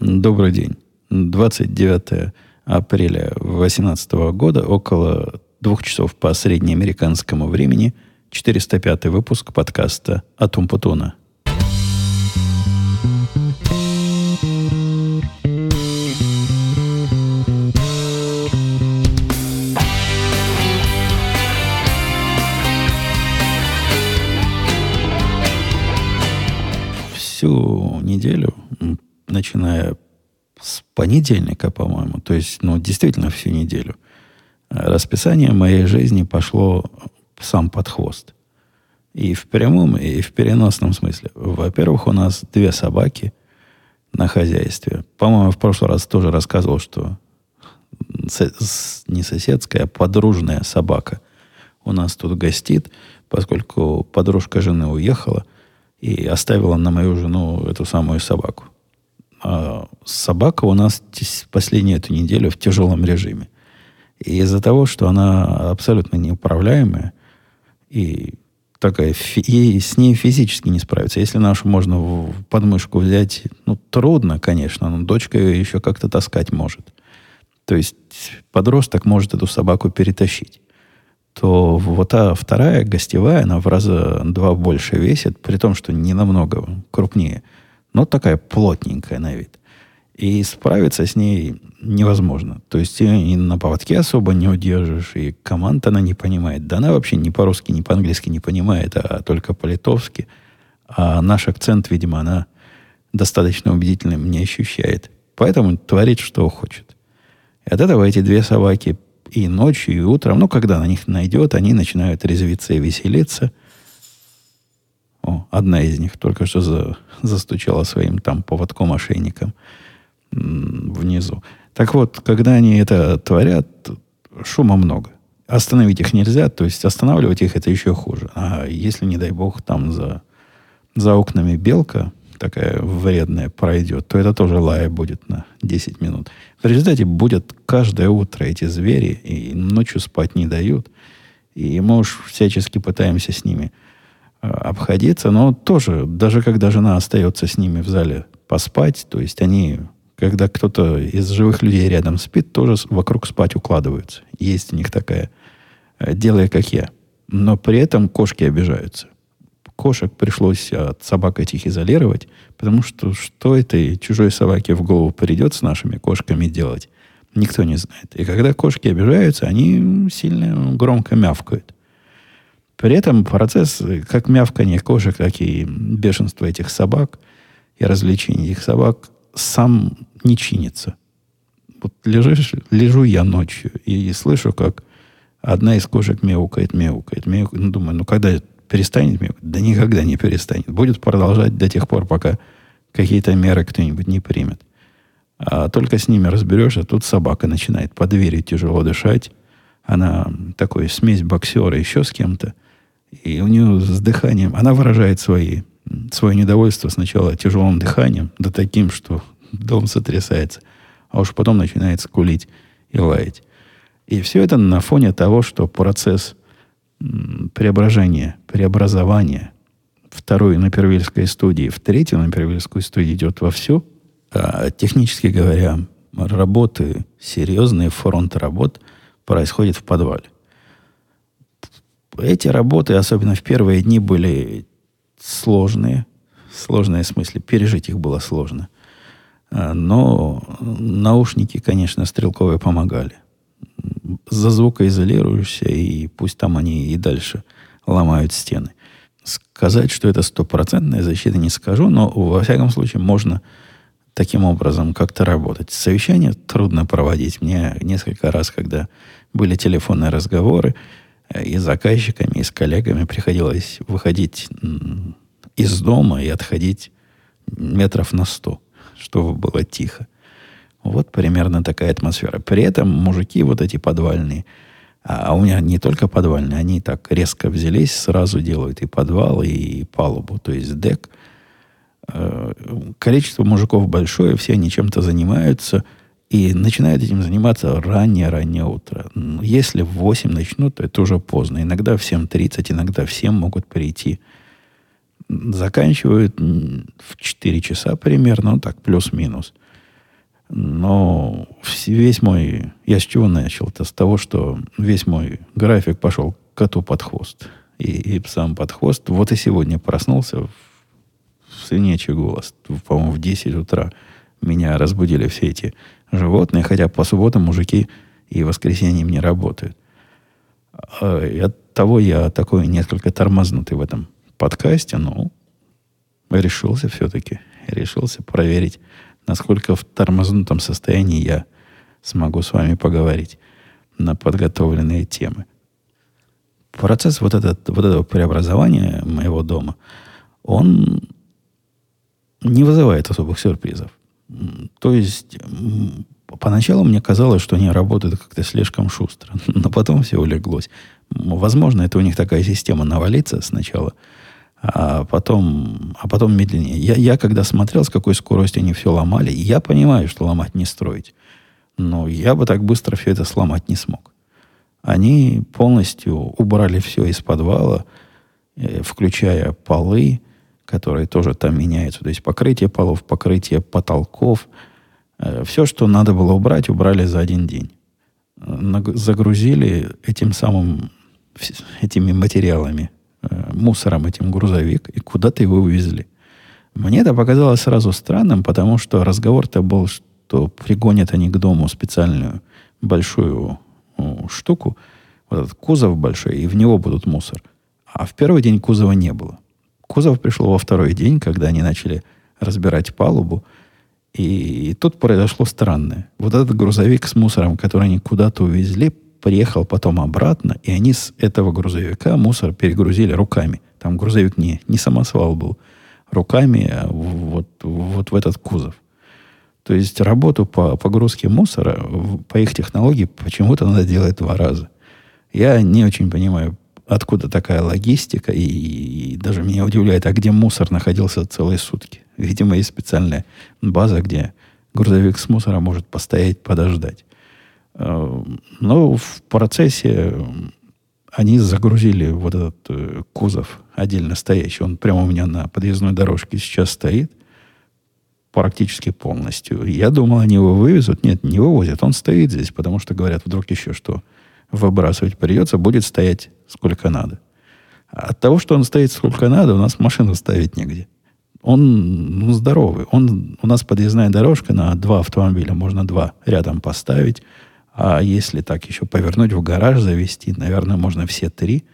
Добрый день. 29 апреля 2018 года, около двух часов по среднеамериканскому времени, 405 выпуск подкаста «Атум Путуна». Понедельника, по-моему, то есть, ну, действительно всю неделю, расписание моей жизни пошло сам под хвост. И в прямом, и в переносном смысле. Во-первых, у нас две собаки на хозяйстве. По-моему, в прошлый раз тоже рассказывал, что не соседская, а подружная собака у нас тут гостит, поскольку подружка жены уехала и оставила на мою жену эту самую собаку. А собака у нас последнюю эту неделю в тяжелом режиме. И из-за того, что она абсолютно неуправляемая, и такая, ей с ней физически не справиться. Если нашу можно в подмышку взять, ну, трудно, конечно, но дочка ее еще как-то таскать может. То есть подросток может эту собаку перетащить. То вот та вторая гостевая, она в раза два больше весит, при том, что не намного крупнее – но такая плотненькая на вид. И справиться с ней невозможно. То есть и на поводке особо не удержишь, и команд она не понимает. Да она вообще ни по-русски, ни по-английски не понимает, а только по-литовски. А наш акцент, видимо, она достаточно убедительным не ощущает. Поэтому творит, что хочет. И от этого эти две собаки и ночью, и утром, ну, когда на них найдет, они начинают резвиться и веселиться – о, одна из них только что за, застучала своим там поводком ошейником внизу. Так вот, когда они это творят, шума много. Остановить их нельзя, то есть останавливать их это еще хуже. А если, не дай бог, там за, за окнами белка такая вредная пройдет, то это тоже лая будет на 10 минут. В результате будет каждое утро эти звери, и ночью спать не дают. И мы уж всячески пытаемся с ними обходиться, но тоже, даже когда жена остается с ними в зале поспать, то есть они, когда кто-то из живых людей рядом спит, тоже вокруг спать укладываются. Есть у них такая, э, делай как я. Но при этом кошки обижаются. Кошек пришлось от собак этих изолировать, потому что что этой чужой собаке в голову придет с нашими кошками делать, никто не знает. И когда кошки обижаются, они сильно громко мявкают. При этом процесс, как мявканье кошек, так и бешенство этих собак и развлечение этих собак сам не чинится. Вот лежишь, лежу я ночью и слышу, как одна из кошек мяукает, мяукает, мяукает. Ну, думаю, ну когда перестанет мяукать? Да никогда не перестанет. Будет продолжать до тех пор, пока какие-то меры кто-нибудь не примет. А только с ними разберешься, тут собака начинает по двери тяжело дышать. Она такой смесь боксера еще с кем-то – и у нее с дыханием, она выражает свои, свое недовольство сначала тяжелым дыханием, да таким, что дом сотрясается, а уж потом начинает скулить и лаять. И все это на фоне того, что процесс преображения, преобразования второй на Первильской студии, в третью на Первильской студии идет вовсю, а технически говоря, работы, серьезные фронты работ происходят в подвале. Эти работы, особенно в первые дни, были сложные. Сложные в смысле, пережить их было сложно. А, но наушники, конечно, стрелковые помогали. За звукоизолируешься, и пусть там они и дальше ломают стены. Сказать, что это стопроцентная защита, не скажу, но во всяком случае можно таким образом как-то работать. Совещание трудно проводить. Мне несколько раз, когда были телефонные разговоры, и с заказчиками, и с коллегами приходилось выходить из дома и отходить метров на сто, чтобы было тихо. Вот примерно такая атмосфера. При этом мужики вот эти подвальные, а у меня не только подвальные, они так резко взялись, сразу делают и подвал, и палубу, то есть дек. Э, количество мужиков большое, все они чем-то занимаются – и начинают этим заниматься раннее-раннее утро. Если в 8 начнут, то это уже поздно. Иногда в 7.30, иногда в 7 могут прийти. Заканчивают в 4 часа примерно, ну так, плюс-минус. Но весь мой... Я с чего начал? Это с того, что весь мой график пошел коту под хвост. И, и сам под хвост. Вот и сегодня проснулся в свинячий голос. По-моему, в 10 утра меня разбудили все эти животные, хотя по субботам мужики и воскресеньям не работают. А, и от того я такой несколько тормознутый в этом подкасте, но решился все-таки. Решился проверить, насколько в тормознутом состоянии я смогу с вами поговорить на подготовленные темы. Процесс вот, этот, вот этого преобразования моего дома, он не вызывает особых сюрпризов. То есть, поначалу мне казалось, что они работают как-то слишком шустро, но потом все улеглось. Возможно, это у них такая система навалиться сначала, а потом, а потом медленнее. Я, я когда смотрел, с какой скоростью они все ломали, я понимаю, что ломать не строить. Но я бы так быстро все это сломать не смог. Они полностью убрали все из подвала, э, включая полы, которые тоже там меняются. То есть покрытие полов, покрытие потолков. Э, все, что надо было убрать, убрали за один день. Загрузили этим самым, этими материалами, э, мусором этим грузовик, и куда-то его увезли. Мне это показалось сразу странным, потому что разговор-то был, что пригонят они к дому специальную большую штуку, вот этот кузов большой, и в него будут мусор. А в первый день кузова не было. Кузов пришел во второй день, когда они начали разбирать палубу. И, тут произошло странное. Вот этот грузовик с мусором, который они куда-то увезли, приехал потом обратно, и они с этого грузовика мусор перегрузили руками. Там грузовик не, не самосвал был. Руками а вот, вот в этот кузов. То есть работу по погрузке мусора по их технологии почему-то надо делать два раза. Я не очень понимаю, откуда такая логистика, и, и даже меня удивляет, а где мусор находился целые сутки. Видимо, есть специальная база, где грузовик с мусором может постоять, подождать. Э, но в процессе они загрузили вот этот э, кузов отдельно стоящий. Он прямо у меня на подъездной дорожке сейчас стоит практически полностью. Я думал, они его вывезут. Нет, не вывозят. Он стоит здесь, потому что говорят, вдруг еще что выбрасывать придется, будет стоять сколько надо. От того, что он стоит сколько надо, у нас машину ставить негде. Он ну, здоровый. Он, у нас подъездная дорожка на два автомобиля. Можно два рядом поставить. А если так еще повернуть в гараж, завести, наверное, можно все три.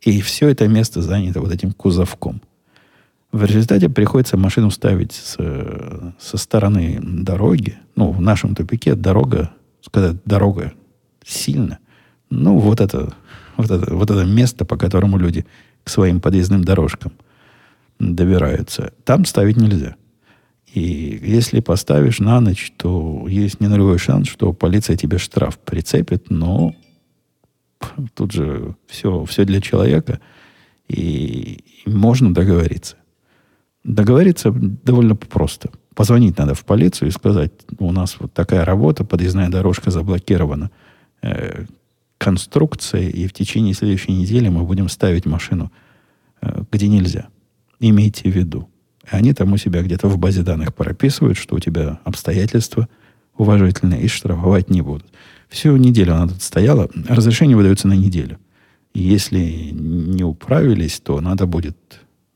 И все это место занято вот этим кузовком. В результате приходится машину ставить с, со стороны дороги. Ну, в нашем тупике дорога, сказать, дорога сильно – ну, вот это, вот это, вот это место, по которому люди к своим подъездным дорожкам добираются. Там ставить нельзя. И если поставишь на ночь, то есть не нулевой шанс, что полиция тебе штраф прицепит, но тут же все, все для человека, и, и можно договориться. Договориться довольно просто. Позвонить надо в полицию и сказать, у нас вот такая работа, подъездная дорожка заблокирована. Э, конструкции, и в течение следующей недели мы будем ставить машину, э, где нельзя. Имейте в виду. И они там у себя где-то в базе данных прописывают, что у тебя обстоятельства уважительные, и штрафовать не будут. Всю неделю она тут стояла. Разрешение выдается на неделю. Если не управились, то надо будет...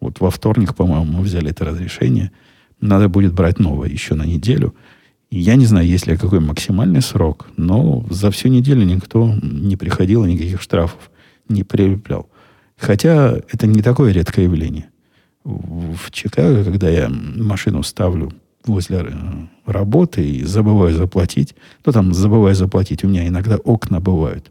Вот во вторник, по-моему, мы взяли это разрешение. Надо будет брать новое еще на неделю – я не знаю, есть ли какой максимальный срок, но за всю неделю никто не приходил никаких штрафов не прилеплял. Хотя это не такое редкое явление. В Чикаго, когда я машину ставлю возле э, работы и забываю заплатить, то там забываю заплатить, у меня иногда окна бывают,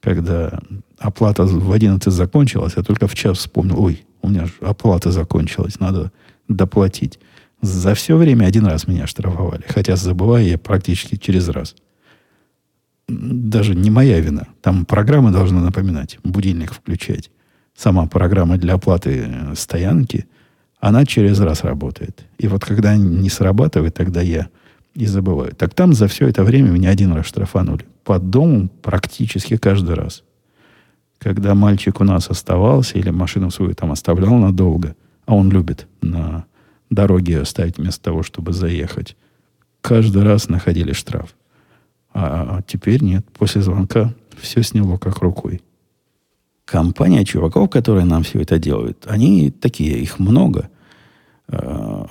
когда оплата в 11 закончилась, я только в час вспомнил, ой, у меня же оплата закончилась, надо доплатить. За все время один раз меня штрафовали. Хотя забываю я практически через раз. Даже не моя вина. Там программа должна напоминать, будильник включать. Сама программа для оплаты э, стоянки, она через раз работает. И вот когда не срабатывает, тогда я и забываю. Так там за все это время меня один раз штрафанули. Под домом практически каждый раз. Когда мальчик у нас оставался или машину свою там оставлял надолго, а он любит на дороги оставить вместо того, чтобы заехать. каждый раз находили штраф. А теперь нет. После звонка все сняло как рукой. Компания чуваков, которые нам все это делают, они такие, их много. А,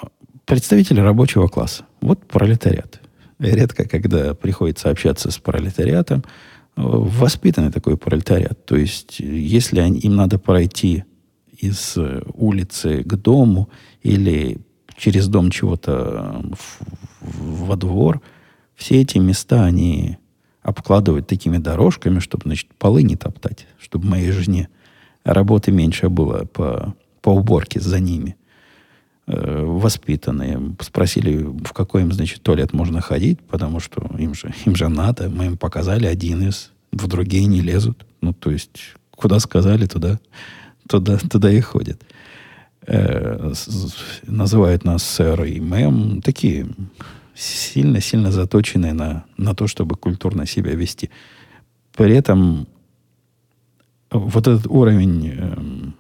представители рабочего класса. Вот пролетариат. Редко, когда приходится общаться с пролетариатом, воспитанный такой пролетариат. То есть, если им надо пройти из улицы к дому или через дом чего-то во двор, все эти места они обкладывают такими дорожками, чтобы, значит, полы не топтать, чтобы моей жене работы меньше было по, по уборке за ними. Э, воспитанные. Спросили, в какой им, значит, туалет можно ходить, потому что им же, им же надо. Мы им показали один из, в другие не лезут. Ну, то есть, куда сказали, туда, туда, туда и ходят. Э, называют нас сэр и мэм. Такие сильно-сильно заточенные на, на то, чтобы культурно себя вести. При этом вот этот уровень э,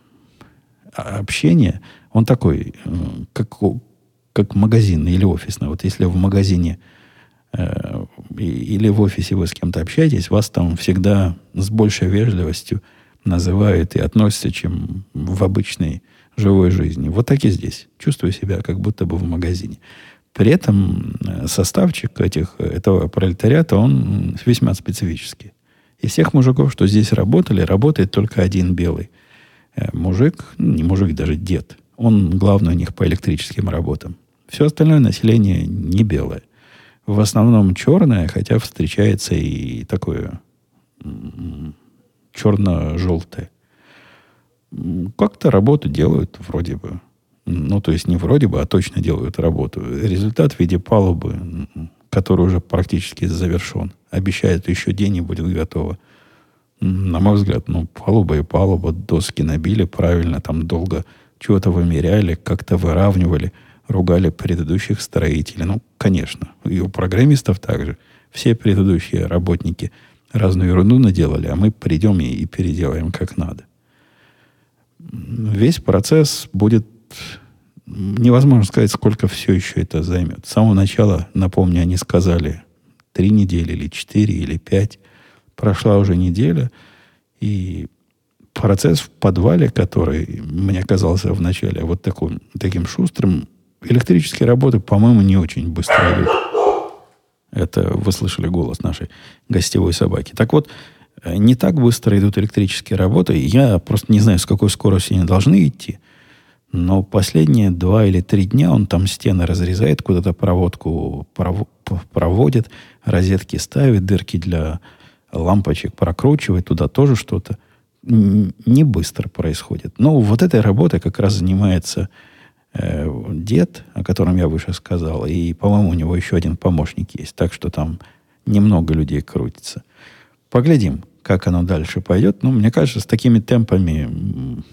общения, он такой, э, как, как магазинный или офисный. Вот если в магазине э, или в офисе вы с кем-то общаетесь, вас там всегда с большей вежливостью называют и относятся, чем в обычной живой жизни. Вот так и здесь. Чувствую себя как будто бы в магазине. При этом э, составчик этих, этого пролетариата, он весьма специфический. Из всех мужиков, что здесь работали, работает только один белый э, мужик, ну, не мужик, даже дед. Он главный у них по электрическим работам. Все остальное население не белое. В основном черное, хотя встречается и такое черно-желтое. Как-то работу делают вроде бы. Ну, то есть не вроде бы, а точно делают работу. Результат в виде палубы, который уже практически завершен. Обещает еще день и будет готово. На мой взгляд, ну, палуба и палуба, доски набили правильно, там долго чего-то вымеряли, как-то выравнивали, ругали предыдущих строителей. Ну, конечно, и у программистов также. Все предыдущие работники разную ерунду наделали, а мы придем и, и переделаем как надо. Весь процесс будет невозможно сказать, сколько все еще это займет. С самого начала, напомню, они сказали три недели или четыре или пять. Прошла уже неделя, и процесс в подвале, который мне казался вначале вот таким, таким шустрым, электрические работы, по-моему, не очень быстро идут. Это вы слышали голос нашей гостевой собаки. Так вот, не так быстро идут электрические работы. Я просто не знаю, с какой скоростью они должны идти. Но последние два или три дня он там стены разрезает, куда-то проводку проводит, розетки ставит, дырки для лампочек прокручивает, туда тоже что-то. Не быстро происходит. Но вот этой работой как раз занимается э, дед, о котором я выше сказал, и, по-моему, у него еще один помощник есть. Так что там немного людей крутится. Поглядим, как оно дальше пойдет. Ну, мне кажется, с такими темпами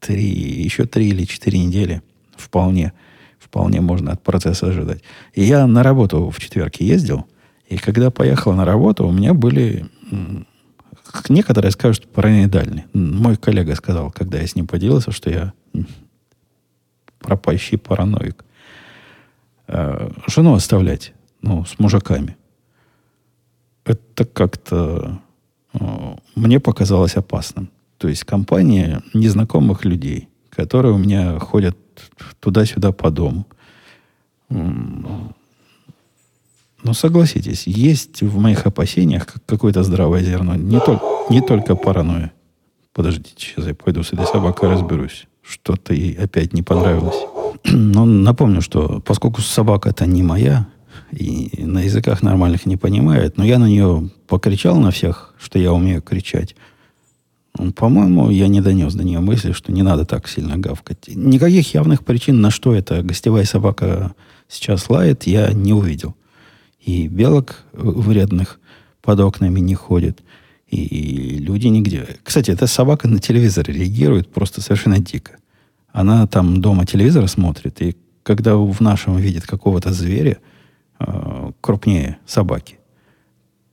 три, еще три или четыре недели вполне, вполне можно от процесса ожидать. И я на работу в четверг ездил, и когда поехал на работу, у меня были... Некоторые скажут параноидальные. Мой коллега сказал, когда я с ним поделился, что я пропащий параноик. Э, жену оставлять, ну, с мужиками. Это как-то мне показалось опасным. То есть компания незнакомых людей, которые у меня ходят туда-сюда по дому. Но согласитесь, есть в моих опасениях какое-то здравое зерно. Не, то, не только паранойя. Подождите, сейчас я пойду с этой собакой разберусь. Что-то ей опять не понравилось. Но напомню, что поскольку собака это не моя, и на языках нормальных не понимает, но я на нее покричал на всех, что я умею кричать – по-моему, я не донес до нее мысли, что не надо так сильно гавкать. Никаких явных причин, на что эта гостевая собака сейчас лает, я не увидел. И белок вредных под окнами не ходит. И люди нигде. Кстати, эта собака на телевизор реагирует просто совершенно дико. Она там дома телевизор смотрит, и когда в нашем видит какого-то зверя э, крупнее собаки,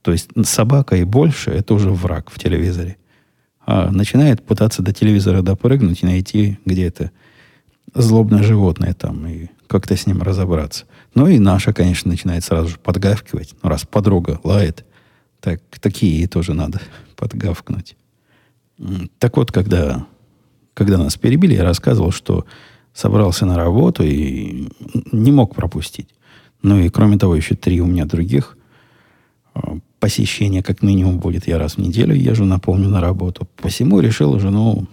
то есть собака и больше, это уже враг в телевизоре а начинает пытаться до телевизора допрыгнуть и найти где-то злобное животное там и как-то с ним разобраться. Ну и наша, конечно, начинает сразу же подгавкивать. Ну, раз подруга лает, так такие тоже надо подгавкнуть. Так вот, когда, когда нас перебили, я рассказывал, что собрался на работу и не мог пропустить. Ну и кроме того, еще три у меня других а, посещения как минимум будет. Я раз в неделю езжу, напомню, на работу. Посему решил жену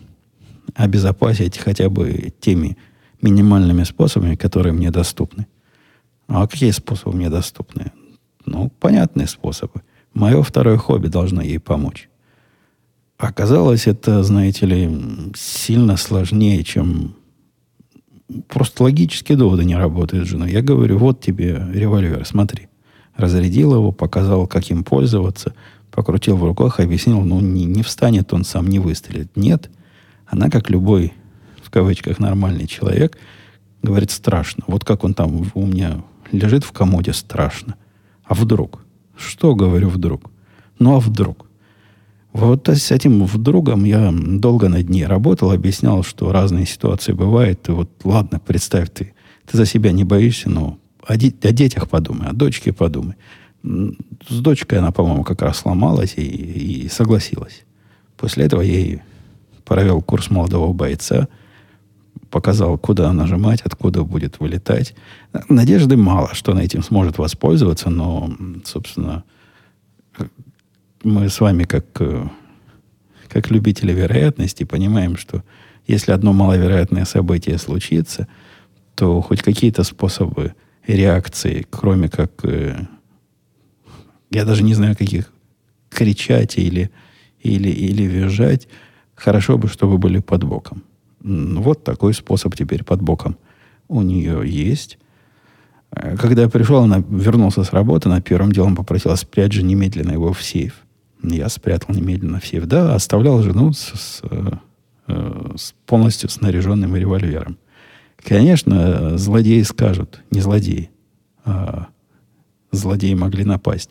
обезопасить хотя бы теми минимальными способами, которые мне доступны. А какие способы мне доступны? Ну, понятные способы. Мое второе хобби должно ей помочь. Оказалось, это, знаете ли, сильно сложнее, чем просто логические доводы не работают с женой. Я говорю, вот тебе револьвер, смотри. Разрядил его, показал, как им пользоваться, покрутил в руках, объяснил, ну, не, не встанет он сам, не выстрелит. Нет. Она, как любой, в кавычках, нормальный человек, говорит, страшно. Вот как он там у меня лежит в комоде, страшно. А вдруг? Что, говорю, вдруг? Ну, а вдруг? Вот с этим другом я долго над ней работал, объяснял, что разные ситуации бывают. И вот ладно, представь ты, ты за себя не боишься, но о, де- о детях подумай, о дочке подумай. С дочкой она, по-моему, как раз сломалась и, и согласилась. После этого я ей провел курс молодого бойца, показал, куда нажимать, откуда будет вылетать. Надежды мало, что она этим сможет воспользоваться, но, собственно, мы с вами, как, э, как любители вероятности, понимаем, что если одно маловероятное событие случится, то хоть какие-то способы реакции, кроме как, э, я даже не знаю, каких, кричать или, или, или визжать, хорошо бы, чтобы были под боком. Вот такой способ теперь под боком у нее есть. Э, когда я пришел, она вернулся с работы, она первым делом попросила спрячь же немедленно его в сейф. Я спрятал немедленно в сейф. Да, оставлял жену с, с, э, с полностью снаряженным револьвером. Конечно, злодеи скажут, не злодеи, а злодеи могли напасть.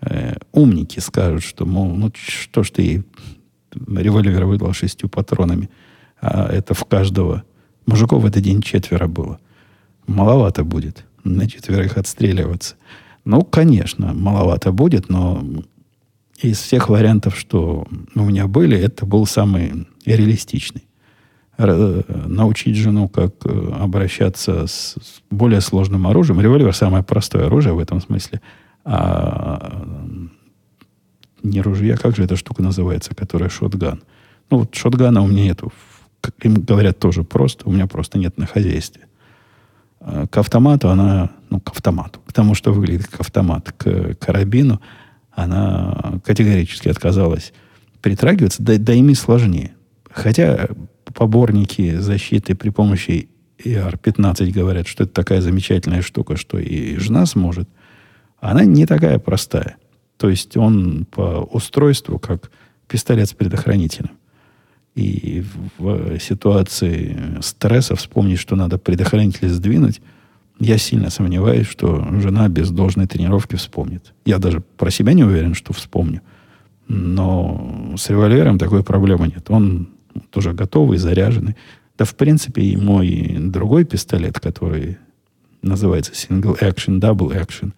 Э, умники скажут, что, мол, ну что ж ты ей револьвер выдал шестью патронами, а это в каждого. Мужиков в этот день четверо было. Маловато будет на четверых отстреливаться. Ну, конечно, маловато будет, но из всех вариантов, что у меня были, это был самый реалистичный. Научить жену, как э, обращаться с более сложным оружием. Револьвер самое простое оружие в этом смысле. А не ружья, как же эта штука называется, которая шотган. Ну, вот шотгана у меня нету. Им говорят, тоже просто. У меня просто нет на хозяйстве. А к автомату она, ну, к автомату, к тому, что выглядит как автомат, к карабину – она категорически отказалась притрагиваться, да, да ими сложнее. Хотя поборники защиты при помощи ER-15 говорят, что это такая замечательная штука, что и жена сможет. Она не такая простая. То есть он по устройству как пистолет с предохранителем. И в ситуации стресса вспомнить, что надо предохранитель сдвинуть – я сильно сомневаюсь, что жена без должной тренировки вспомнит. Я даже про себя не уверен, что вспомню. Но с револьвером такой проблемы нет. Он тоже готовый, заряженный. Да, в принципе, и мой другой пистолет, который называется Single Action, Double Action,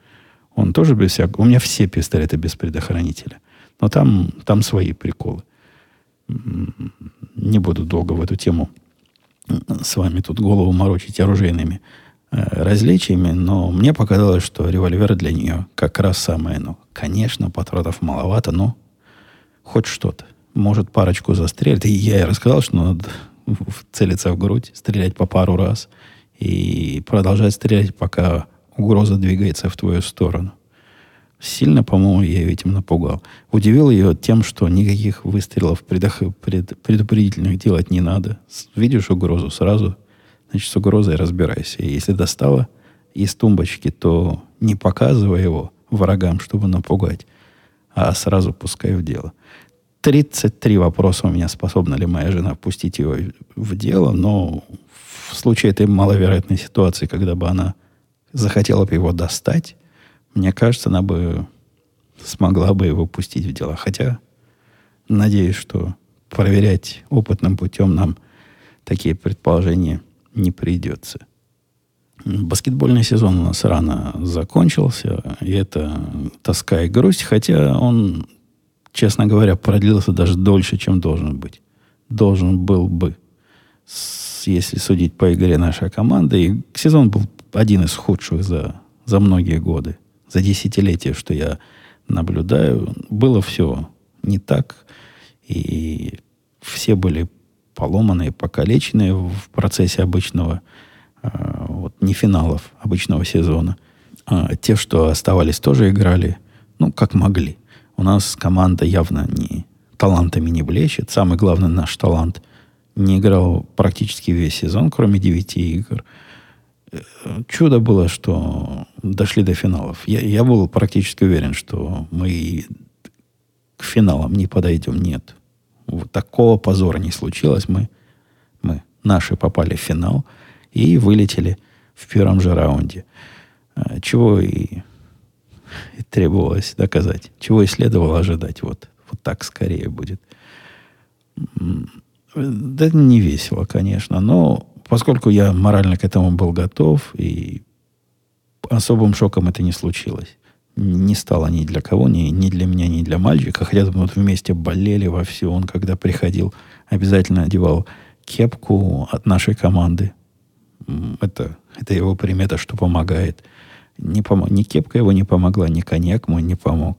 он тоже без всякого... У меня все пистолеты без предохранителя. Но там, там свои приколы. Не буду долго в эту тему с вами тут голову морочить оружейными различиями, но мне показалось, что револьвер для нее как раз самое, ну, конечно, патронов маловато, но хоть что-то. Может, парочку застрелит. И я ей рассказал, что надо целиться в грудь, стрелять по пару раз и продолжать стрелять, пока угроза двигается в твою сторону. Сильно, по-моему, я ее этим напугал. Удивил ее тем, что никаких выстрелов предох... пред... предупредительных делать не надо. Видишь угрозу, сразу значит, с угрозой разбирайся. И если достала из тумбочки, то не показывай его врагам, чтобы напугать, а сразу пускай в дело. 33 вопроса у меня, способна ли моя жена пустить его в дело, но в случае этой маловероятной ситуации, когда бы она захотела бы его достать, мне кажется, она бы смогла бы его пустить в дело. Хотя, надеюсь, что проверять опытным путем нам такие предположения не придется. Баскетбольный сезон у нас рано закончился, и это тоска и грусть, хотя он, честно говоря, продлился даже дольше, чем должен быть. Должен был бы, если судить по игре нашей команды. И сезон был один из худших за, за многие годы, за десятилетия, что я наблюдаю. Было все не так, и все были поломанные, покалеченные в процессе обычного Э, вот, не финалов обычного сезона. А те, что оставались, тоже играли, ну, как могли. У нас команда явно не талантами не блещет. Самый главный наш талант не играл практически весь сезон, кроме девяти игр. Э, чудо было, что дошли до финалов. Я, я был практически уверен, что мы к финалам не подойдем. Нет. Вот такого позора не случилось. Мы, мы наши попали в финал – и вылетели в первом же раунде. А, чего и, и требовалось доказать. Чего и следовало ожидать. Вот, вот так скорее будет. Да не весело, конечно, но поскольку я морально к этому был готов, и особым шоком это не случилось. Не стало ни для кого, ни, ни для меня, ни для мальчика. Хотя мы вот вместе болели во все. Он, когда приходил, обязательно одевал кепку от нашей команды это, это его примета, что помогает. Не пом- ни кепка его не помогла, ни коньяк мой не помог,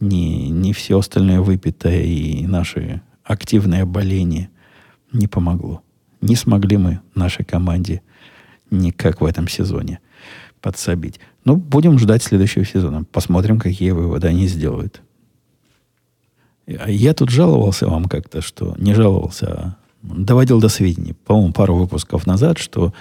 ни, ни все остальное выпитое и наши активные боления не помогло. Не смогли мы нашей команде никак в этом сезоне подсобить. Ну, будем ждать следующего сезона. Посмотрим, какие выводы они сделают. Я тут жаловался вам как-то, что не жаловался, а доводил до сведения, по-моему, пару выпусков назад, что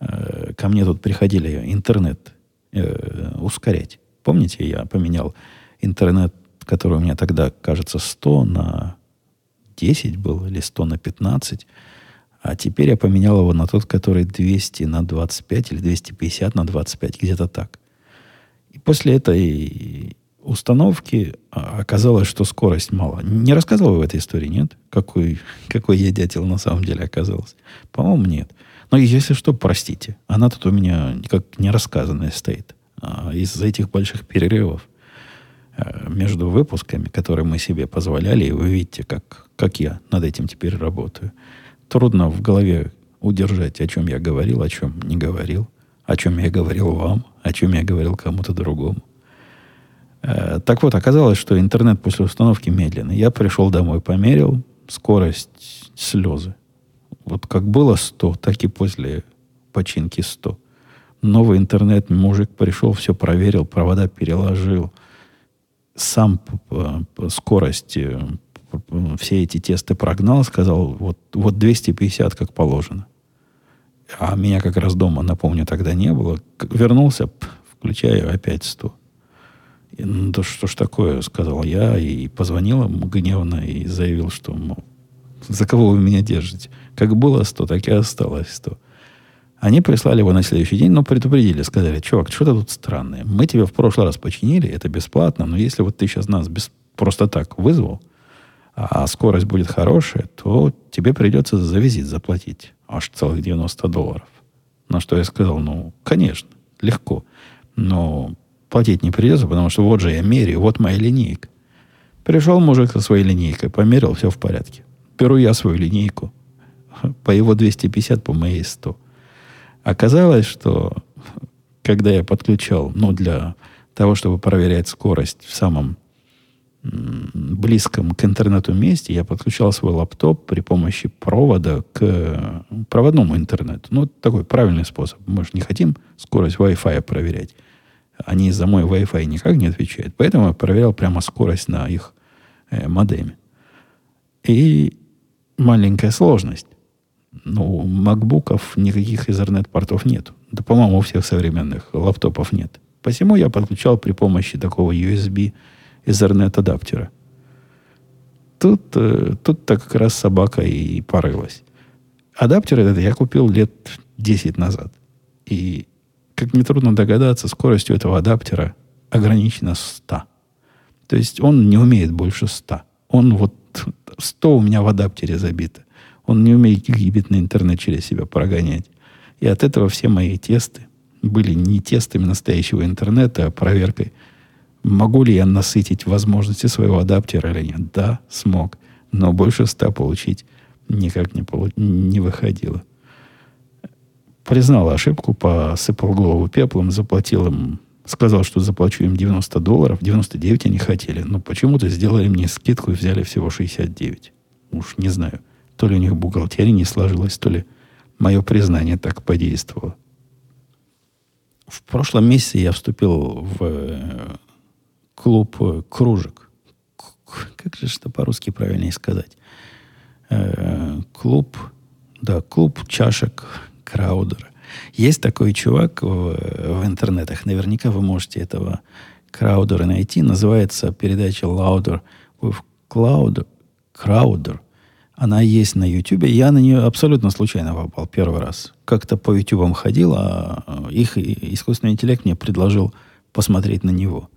Э, ко мне тут приходили интернет э, ускорять. Помните, я поменял интернет, который у меня тогда, кажется, 100 на 10 был, или 100 на 15. А теперь я поменял его на тот, который 200 на 25 или 250 на 25, где-то так. И после этой установки а, оказалось, что скорость мало. Не рассказывал в этой истории, нет? Какой, какой я дятел на самом деле оказался? По-моему, нет. Но если что, простите. Она тут у меня как не рассказанная стоит. А из-за этих больших перерывов э, между выпусками, которые мы себе позволяли, и вы видите, как, как я над этим теперь работаю. Трудно в голове удержать, о чем я говорил, о чем не говорил, о чем я говорил вам, о чем я говорил кому-то другому. Э, так вот, оказалось, что интернет после установки медленный. Я пришел домой, померил скорость слезы. Вот как было 100, так и после починки 100. Новый интернет, мужик пришел, все проверил, провода переложил. Сам по скорости все эти тесты прогнал, сказал, вот, вот 250 как положено. А меня как раз дома, напомню, тогда не было. Вернулся, включаю опять 100. И, ну, да что ж такое, сказал я, и позвонил ему гневно и заявил, что, мол, за кого вы меня держите? Как было 100, так и осталось 100. Они прислали его на следующий день, но предупредили, сказали, чувак, что-то тут странное. Мы тебе в прошлый раз починили, это бесплатно, но если вот ты сейчас нас без, просто так вызвал, а скорость будет хорошая, то тебе придется за визит заплатить аж целых 90 долларов. На что я сказал, ну, конечно, легко. Но платить не придется, потому что вот же я меряю, вот моя линейка. Пришел мужик со своей линейкой, померил, все в порядке. Беру я свою линейку, по его 250, по моей 100. Оказалось, что когда я подключал, ну, для того, чтобы проверять скорость в самом близком к интернету месте, я подключал свой лаптоп при помощи провода к проводному интернету. Ну, такой правильный способ. Мы же не хотим скорость Wi-Fi проверять. Они за мой Wi-Fi никак не отвечают. Поэтому я проверял прямо скорость на их э, модеме. И маленькая сложность. Ну, у макбуков никаких Ethernet-портов нет. Да, по-моему, у всех современных лаптопов нет. Посему я подключал при помощи такого USB Ethernet-адаптера. Тут, э, тут-то как раз собака и порылась. Адаптер этот я купил лет 10 назад. И, как нетрудно догадаться, скоростью этого адаптера ограничена 100. То есть он не умеет больше 100. Он вот 100 у меня в адаптере забито. Он не умеет гигабитный интернет через себя прогонять. И от этого все мои тесты были не тестами настоящего интернета, а проверкой, могу ли я насытить возможности своего адаптера или нет. Да, смог. Но больше ста получить никак не, полу... не выходило. Признал ошибку, посыпал голову пеплом, заплатил им, сказал, что заплачу им 90 долларов. 99 они хотели, но почему-то сделали мне скидку и взяли всего 69. Уж не знаю, то ли у них бухгалтерия не сложилась, то ли мое признание так подействовало. В прошлом месяце я вступил в э, клуб э, кружек. Как же что по-русски правильнее сказать? Э, клуб, да, клуб чашек Краудера. Есть такой чувак в, в интернетах, наверняка вы можете этого Краудера найти. Называется передача Louder with Cloud, Crowder. Она есть на YouTube. Я на нее абсолютно случайно попал первый раз. Как-то по YouTube ходил, а их искусственный интеллект мне предложил посмотреть на него.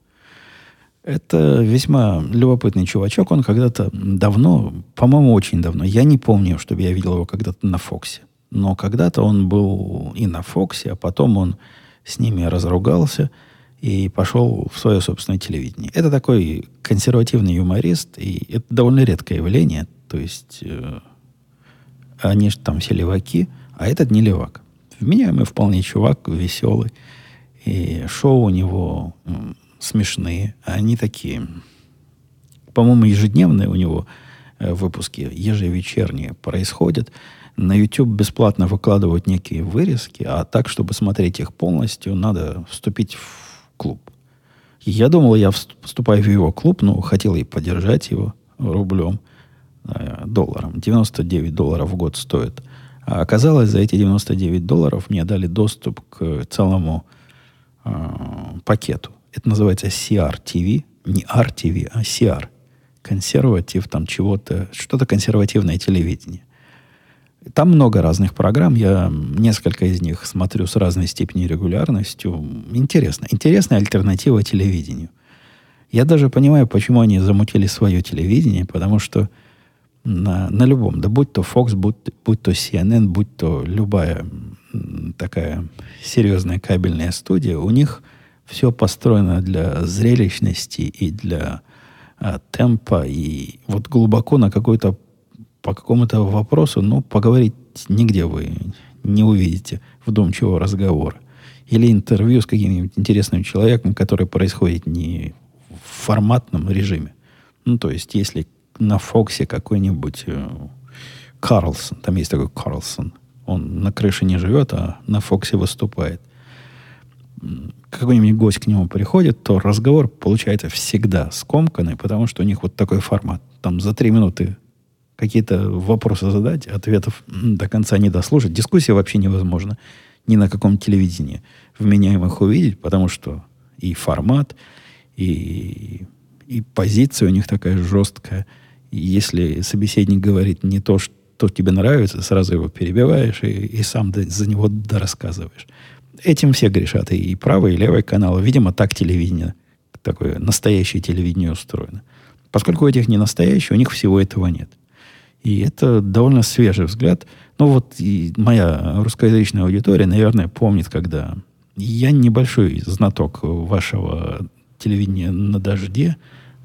Это весьма любопытный чувачок. Он когда-то давно, по-моему, очень давно, я не помню, чтобы я видел его когда-то на Фоксе. Но когда-то он был и на Фоксе, а потом он с ними разругался и пошел в свое собственное телевидение. Это такой консервативный юморист, и это довольно редкое явление. То есть э, они же там все леваки, а этот не левак. Вменяемый вполне чувак, веселый. И шоу у него смешные. Они такие, по-моему, ежедневные у него э, выпуски, ежевечерние происходят. На YouTube бесплатно выкладывают некие вырезки, а так, чтобы смотреть их полностью, надо вступить в клуб. Я думал, я вступаю в его клуб, но хотел и поддержать его рублем – Э, долларам. 99 долларов в год стоит. А оказалось, за эти 99 долларов мне дали доступ к целому э, пакету. Это называется CR-TV. Не RTV, а CR. Консерватив там чего-то, что-то консервативное телевидение. Там много разных программ. Я несколько из них смотрю с разной степенью регулярностью. Интересно. Интересная альтернатива телевидению. Я даже понимаю, почему они замутили свое телевидение, потому что на, на любом, да будь то Fox, будь, будь то CNN, будь то любая такая серьезная кабельная студия, у них все построено для зрелищности и для а, темпа, и вот глубоко на какой-то по какому-то вопросу, ну, поговорить нигде вы не увидите вдумчивого разговора. Или интервью с каким-нибудь интересным человеком, который происходит не в форматном режиме. Ну, то есть, если на Фоксе какой-нибудь э, Карлсон. Там есть такой Карлсон. Он на крыше не живет, а на Фоксе выступает. Какой-нибудь гость к нему приходит, то разговор получается всегда скомканный, потому что у них вот такой формат. Там за три минуты какие-то вопросы задать, ответов до конца не дослушать. Дискуссия вообще невозможна ни на каком телевидении вменяемых увидеть, потому что и формат, и, и позиция у них такая жесткая – если собеседник говорит не то, что тебе нравится, сразу его перебиваешь и, и сам за него дорассказываешь. Этим все грешат. И правый, и левый канал. Видимо, так телевидение, такое настоящее телевидение устроено. Поскольку у этих не настоящие, у них всего этого нет. И это довольно свежий взгляд. Ну вот и моя русскоязычная аудитория, наверное, помнит, когда я небольшой знаток вашего телевидения на дожде,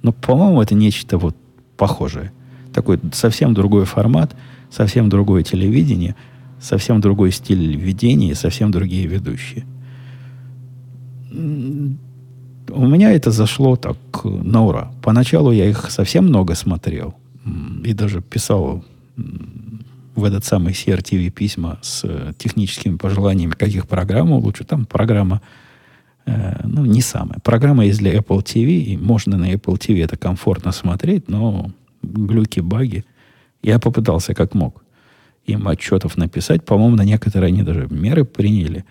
но, по-моему, это нечто вот похожее. Такой совсем другой формат, совсем другое телевидение, совсем другой стиль ведения, совсем другие ведущие. У меня это зашло так на ура. Поначалу я их совсем много смотрел и даже писал в этот самый CRTV письма с техническими пожеланиями, каких программ лучше. Там программа, э, ну, не самая. Программа есть для Apple TV, и можно на Apple TV это комфортно смотреть, но глюки, баги. Я попытался как мог им отчетов написать. По-моему, на некоторые они даже меры приняли.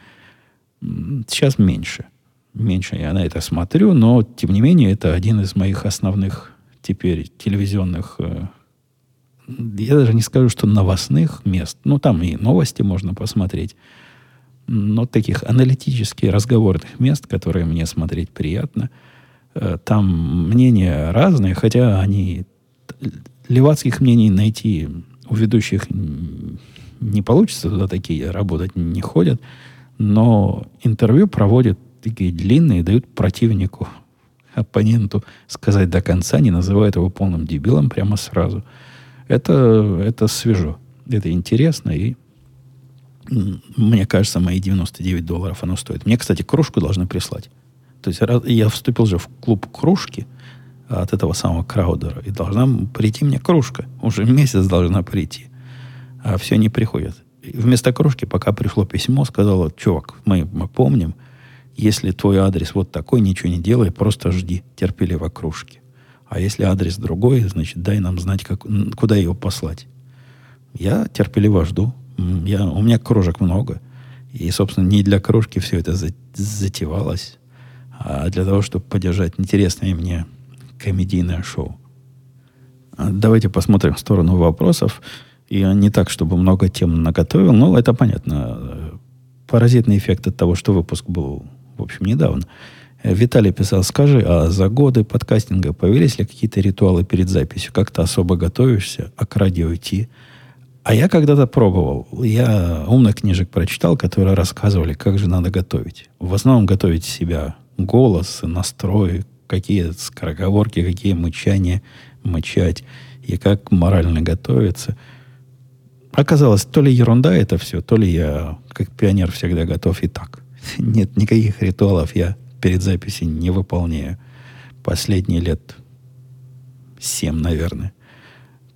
Сейчас меньше. Меньше я на это смотрю, но, тем не менее, это один из моих основных теперь телевизионных, э, я даже не скажу, что новостных мест. Ну, там и новости можно посмотреть. Но таких аналитических, разговорных мест, которые мне смотреть приятно. Э, там мнения разные, хотя они левацких мнений найти у ведущих не получится, туда такие работать не ходят. Но интервью проводят такие длинные, дают противнику, оппоненту сказать до конца, не называют его полным дебилом прямо сразу. Это, это свежо, это интересно, и мне кажется, мои 99 долларов оно стоит. Мне, кстати, кружку должны прислать. То есть я вступил же в клуб кружки от этого самого Краудера, и должна прийти мне кружка. Уже месяц должна прийти. А все не приходит. И вместо кружки, пока пришло письмо, сказала, чувак, мы, мы помним, если твой адрес вот такой, ничего не делай, просто жди терпеливо кружки. А если адрес другой, значит, дай нам знать, как, куда его послать. Я терпеливо жду. Я, у меня кружек много. И, собственно, не для кружки все это затевалось, а для того, чтобы поддержать интересное мне комедийное шоу. А давайте посмотрим в сторону вопросов. И не так, чтобы много тем наготовил, но это понятно. Паразитный эффект от того, что выпуск был, в общем, недавно. Виталий писал, скажи, а за годы подкастинга появились ли какие-то ритуалы перед записью? Как-то особо готовишься, а к радио идти? А я когда-то пробовал. Я умных книжек прочитал, которые рассказывали, как же надо готовить. В основном готовить себя голос, настрой, какие скороговорки, какие мычания мычать, и как морально готовиться. Оказалось, то ли ерунда это все, то ли я, как пионер, всегда готов и так. Нет никаких ритуалов я перед записью не выполняю. Последние лет семь, наверное.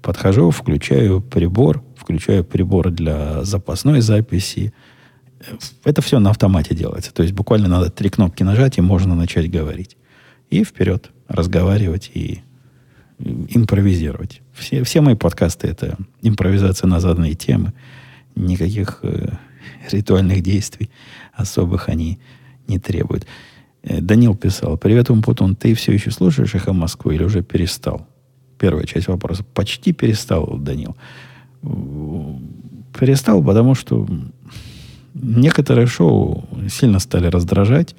Подхожу, включаю прибор, включаю прибор для запасной записи. Это все на автомате делается. То есть буквально надо три кнопки нажать, и можно начать говорить. И вперед разговаривать и импровизировать. Все, все мои подкасты это импровизация на заданные темы. Никаких э, ритуальных действий особых они не требуют. Э, Данил писал, привет, Умпутун, ты все еще слушаешь «Эхо Москвы» или уже перестал? Первая часть вопроса. Почти перестал, Данил. Перестал, потому что некоторые шоу сильно стали раздражать.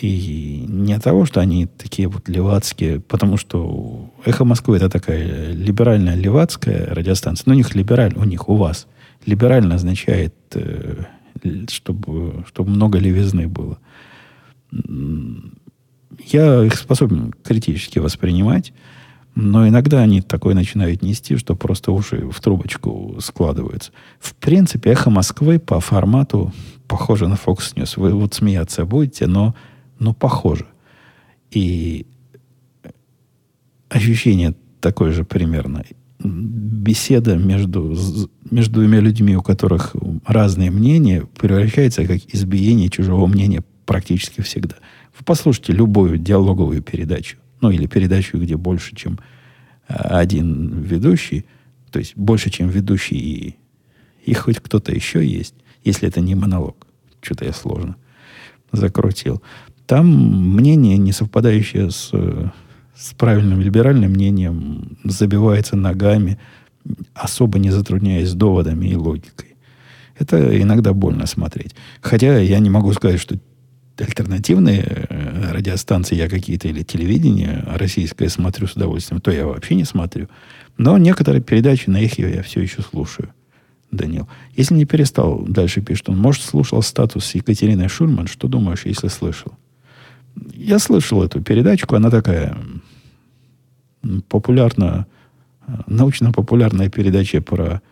И не от того, что они такие вот левацкие, потому что «Эхо Москвы» это такая либеральная левацкая радиостанция. Но у них либераль, у них, у вас. Либерально означает, э, чтобы, чтобы много левизны было. Я их способен критически воспринимать. Но иногда они такое начинают нести, что просто уши в трубочку складываются. В принципе, эхо Москвы по формату похоже на Fox News. Вы вот смеяться будете, но, но похоже. И ощущение такое же примерно. Беседа между, между двумя людьми, у которых разные мнения, превращается как избиение чужого мнения практически всегда. Вы послушайте любую диалоговую передачу ну или передачу, где больше, чем э, один ведущий, то есть больше, чем ведущий и, и хоть кто-то еще есть, если это не монолог. Что-то я сложно закрутил. Там мнение, не совпадающее с, с правильным либеральным мнением, забивается ногами, особо не затрудняясь доводами и логикой. Это иногда больно смотреть. Хотя я не могу сказать, что альтернативные э, радиостанции я какие-то или телевидение российское смотрю с удовольствием, то я вообще не смотрю. Но некоторые передачи на их я все еще слушаю. Данил. Если не перестал, дальше пишет он, может, слушал статус Екатерины Шульман, что думаешь, если слышал? Я слышал эту передачку, она такая популярная, э, научно-популярная передача про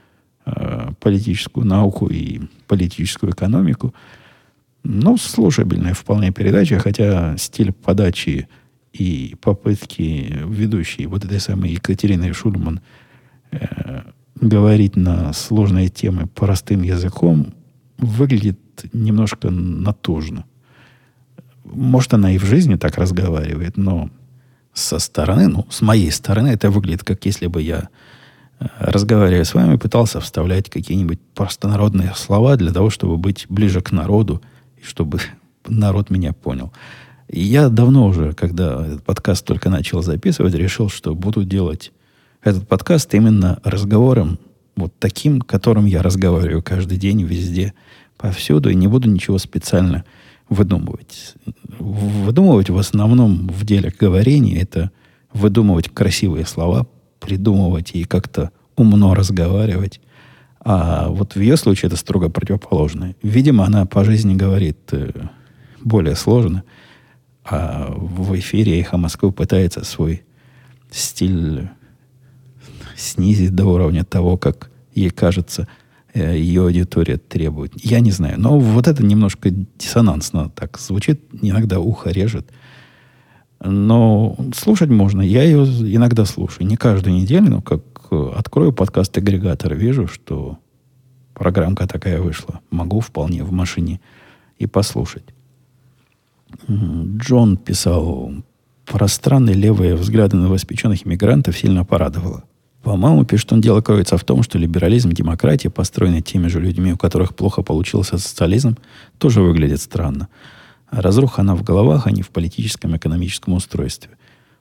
э, политическую науку и политическую экономику. Ну, слушабельная вполне передача, хотя стиль подачи и попытки ведущей вот этой самой Екатерины Шульман э, говорить на сложные темы простым языком выглядит немножко натужно. Может, она и в жизни так разговаривает, но со стороны, ну, с моей стороны, это выглядит, как если бы я, э, разговаривая с вами, пытался вставлять какие-нибудь простонародные слова для того, чтобы быть ближе к народу, чтобы народ меня понял. И я давно уже, когда этот подкаст только начал записывать, решил, что буду делать этот подкаст именно разговором вот таким, которым я разговариваю каждый день, везде, повсюду, и не буду ничего специально выдумывать. Выдумывать в основном в деле говорения это выдумывать красивые слова, придумывать и как-то умно разговаривать. А вот в ее случае это строго противоположное. Видимо, она по жизни говорит э, более сложно, а в эфире «Эхо Москвы» пытается свой стиль снизить до уровня того, как ей кажется, ее аудитория требует. Я не знаю. Но вот это немножко диссонансно так звучит, иногда ухо режет. Но слушать можно. Я ее иногда слушаю. Не каждую неделю, но как открою подкаст-агрегатор, вижу, что программка такая вышла. Могу вполне в машине и послушать. Джон писал, пространные левые взгляды на новоспеченных иммигрантов сильно порадовало. По-моему, пишет он, дело кроется в том, что либерализм, демократия, построенные теми же людьми, у которых плохо получился социализм, тоже выглядит странно. Разруха она в головах, а не в политическом и экономическом устройстве.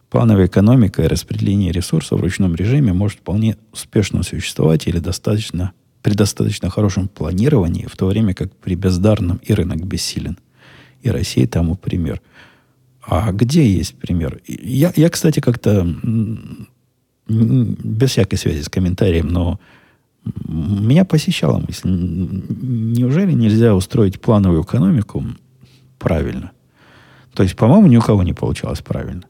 Плановая экономика и распределение ресурсов в ручном режиме может вполне успешно существовать или достаточно, при достаточно хорошем планировании, в то время как при бездарном и рынок бессилен. И Россия тому пример. А где есть пример? Я, я кстати, как-то без всякой связи с комментарием, но меня посещала мысль, неужели нельзя устроить плановую экономику правильно? То есть, по-моему, ни у кого не получалось правильно.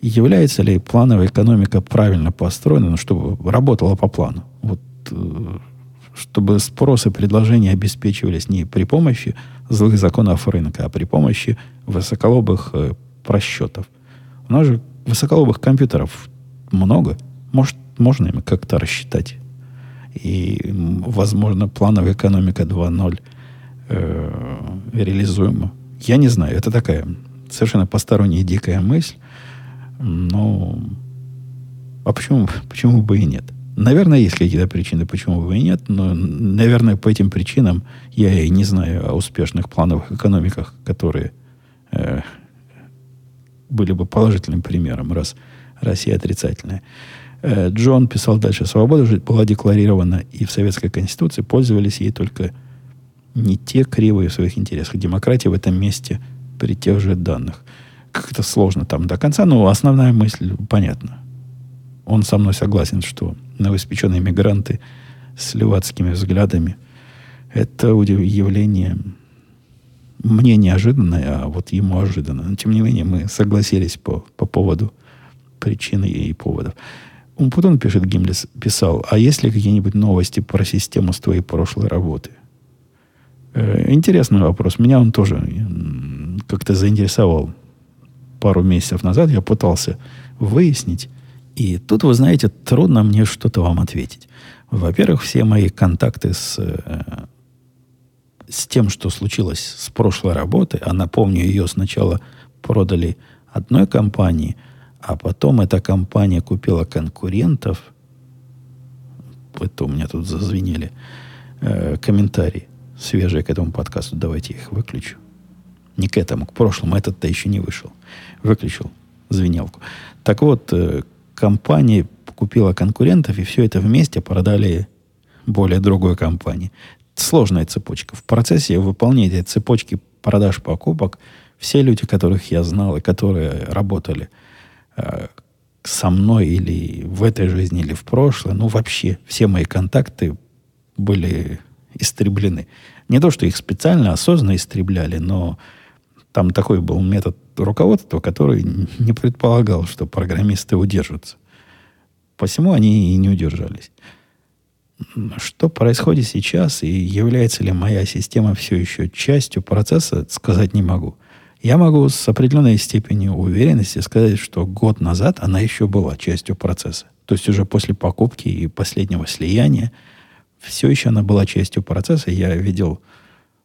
Является ли плановая экономика правильно построена, ну, чтобы работала по плану? Вот, э, чтобы спрос и предложения обеспечивались не при помощи злых законов рынка, а при помощи высоколобых э, просчетов. У нас же высоколобых компьютеров много – может, можно им как-то рассчитать. И, возможно, плановая экономика 2.0 э, реализуема. Я не знаю, это такая совершенно посторонняя дикая мысль. Но а почему, почему бы и нет? Наверное, есть какие-то причины, почему бы и нет, но, наверное, по этим причинам я и не знаю о успешных плановых экономиках, которые э, были бы положительным примером, раз Россия отрицательная. Э, Джон писал дальше. Свобода же была декларирована и в Советской Конституции. Пользовались ей только не те кривые в своих интересах. Демократия в этом месте при тех же данных. Как это сложно там до конца, но основная мысль понятна. Он со мной согласен, что новоиспеченные мигранты с левацкими взглядами это явление мне неожиданное, а вот ему ожиданно. Но, тем не менее, мы согласились по, по поводу причин и поводов. Умпутун, пишет Гимлис, писал, а есть ли какие-нибудь новости про систему с твоей прошлой работы? Э, интересный вопрос. Меня он тоже как-то заинтересовал пару месяцев назад. Я пытался выяснить. И тут, вы знаете, трудно мне что-то вам ответить. Во-первых, все мои контакты с, э, с тем, что случилось с прошлой работы, а напомню, ее сначала продали одной компании – а потом эта компания купила конкурентов. Это у меня тут зазвенели э, комментарии свежие к этому подкасту. Давайте я их выключу. Не к этому, к прошлому. Этот-то еще не вышел. Выключил звенелку. Так вот, э, компания купила конкурентов, и все это вместе продали более другой компании. Сложная цепочка. В процессе выполнения цепочки продаж-покупок все люди, которых я знал и которые работали – со мной или в этой жизни, или в прошлое, ну вообще все мои контакты были истреблены. Не то, что их специально, осознанно истребляли, но там такой был метод руководства, который не предполагал, что программисты удержатся. Посему они и не удержались. Что происходит сейчас и является ли моя система все еще частью процесса, сказать не могу. Я могу с определенной степенью уверенности сказать, что год назад она еще была частью процесса. То есть уже после покупки и последнего слияния все еще она была частью процесса. Я видел,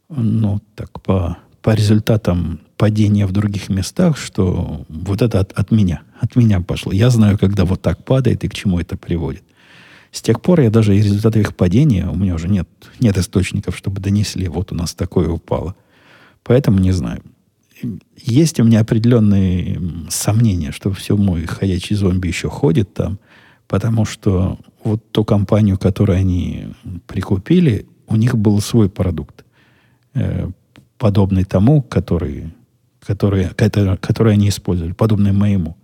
ну, так по, по результатам падения в других местах, что вот это от, от меня, от меня пошло. Я знаю, когда вот так падает и к чему это приводит. С тех пор я даже из результатов их падения, у меня уже нет, нет источников, чтобы донесли, вот у нас такое упало. Поэтому не знаю есть у меня определенные сомнения, что все мой ходячий зомби еще ходит там, потому что вот ту компанию, которую они прикупили, у них был свой продукт, э, подобный тому, который, который, который, который они использовали, подобный моему.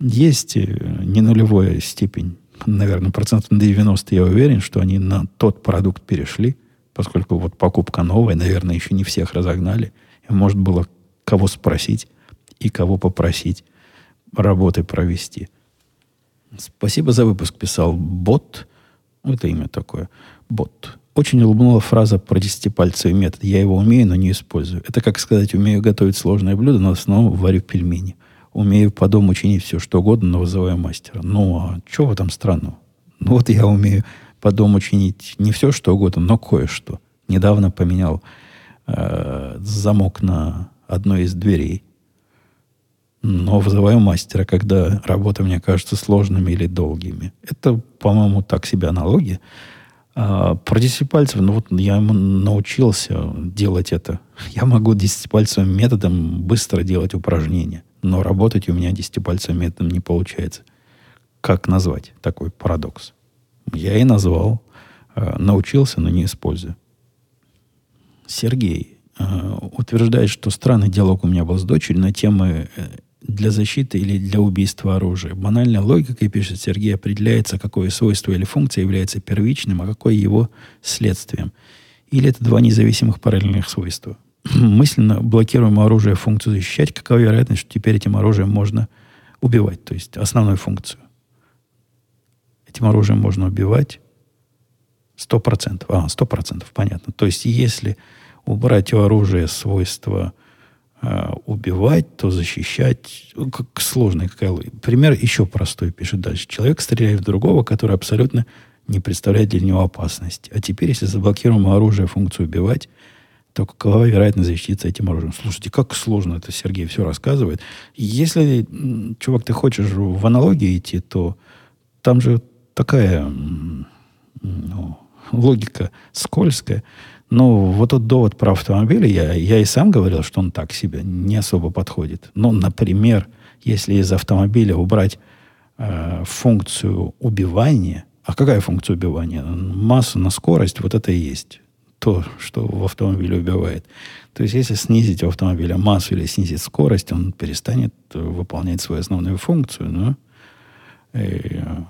Есть э, не нулевая степень наверное, процентов на 90 я уверен, что они на тот продукт перешли, поскольку вот покупка новая, наверное, еще не всех разогнали. И может было кого спросить и кого попросить работы провести. Спасибо за выпуск, писал бот. Это имя такое. Бот. Очень улыбнула фраза про десятипальцевый метод. Я его умею, но не использую. Это как сказать, умею готовить сложное блюдо, но основном варю пельмени. Умею по дому чинить все, что угодно, но вызываю мастера. Ну, а что в этом странного? Ну, вот я умею по дому чинить не все, что угодно, но кое-что. Недавно поменял э, замок на одной из дверей. Но вызываю мастера, когда работы мне кажутся сложными или долгими. Это, по-моему, так себе аналогия. А, про десятипальцев, ну вот я ему научился делать это. Я могу десятипальцевым методом быстро делать упражнения, но работать у меня десятипальцевым методом не получается. Как назвать такой парадокс? Я и назвал. А, научился, но не использую. Сергей утверждает, что странный диалог у меня был с дочерью на темы э, для защиты или для убийства оружия. Банальная логика, как пишет Сергей, определяется, какое свойство или функция является первичным, а какое его следствием. Или это два независимых параллельных свойства. Мысленно блокируем оружие функцию защищать, какова вероятность, что теперь этим оружием можно убивать, то есть основную функцию. Этим оружием можно убивать 100%. А, 100%, понятно. То есть если убрать у оружия свойства э, убивать, то защищать. Ну, как сложная какая Пример еще простой пишет дальше. Человек стреляет в другого, который абсолютно не представляет для него опасности. А теперь, если заблокируем оружие функцию убивать, то какова вероятность защититься этим оружием? Слушайте, как сложно это Сергей все рассказывает. Если, чувак, ты хочешь в аналогии идти, то там же такая ну, логика скользкая. Ну, вот тот довод про автомобили, я, я и сам говорил, что он так себе не особо подходит. Но, например, если из автомобиля убрать э, функцию убивания, а какая функция убивания? Массу на скорость, вот это и есть то, что в автомобиле убивает. То есть, если снизить у автомобиля массу или снизить скорость, он перестанет выполнять свою основную функцию. Но, и, э,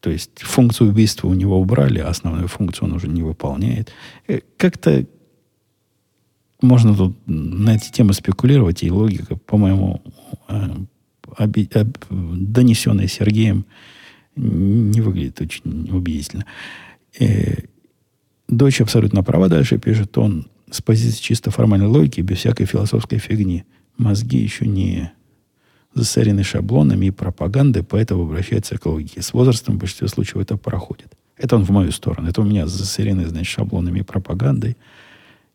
то есть функцию убийства у него убрали, а основную функцию он уже не выполняет. Э, как-то можно тут на эти темы спекулировать, и логика, по-моему, э, донесенная Сергеем, не выглядит очень убедительно. И э, дочь абсолютно права, дальше пишет он, с позиции чисто формальной логики, без всякой философской фигни. Мозги еще не засорены шаблонами и пропагандой, поэтому обращается к логике. С возрастом в большинстве случаев это проходит. Это он в мою сторону. Это у меня засорены, значит, шаблонами и пропагандой.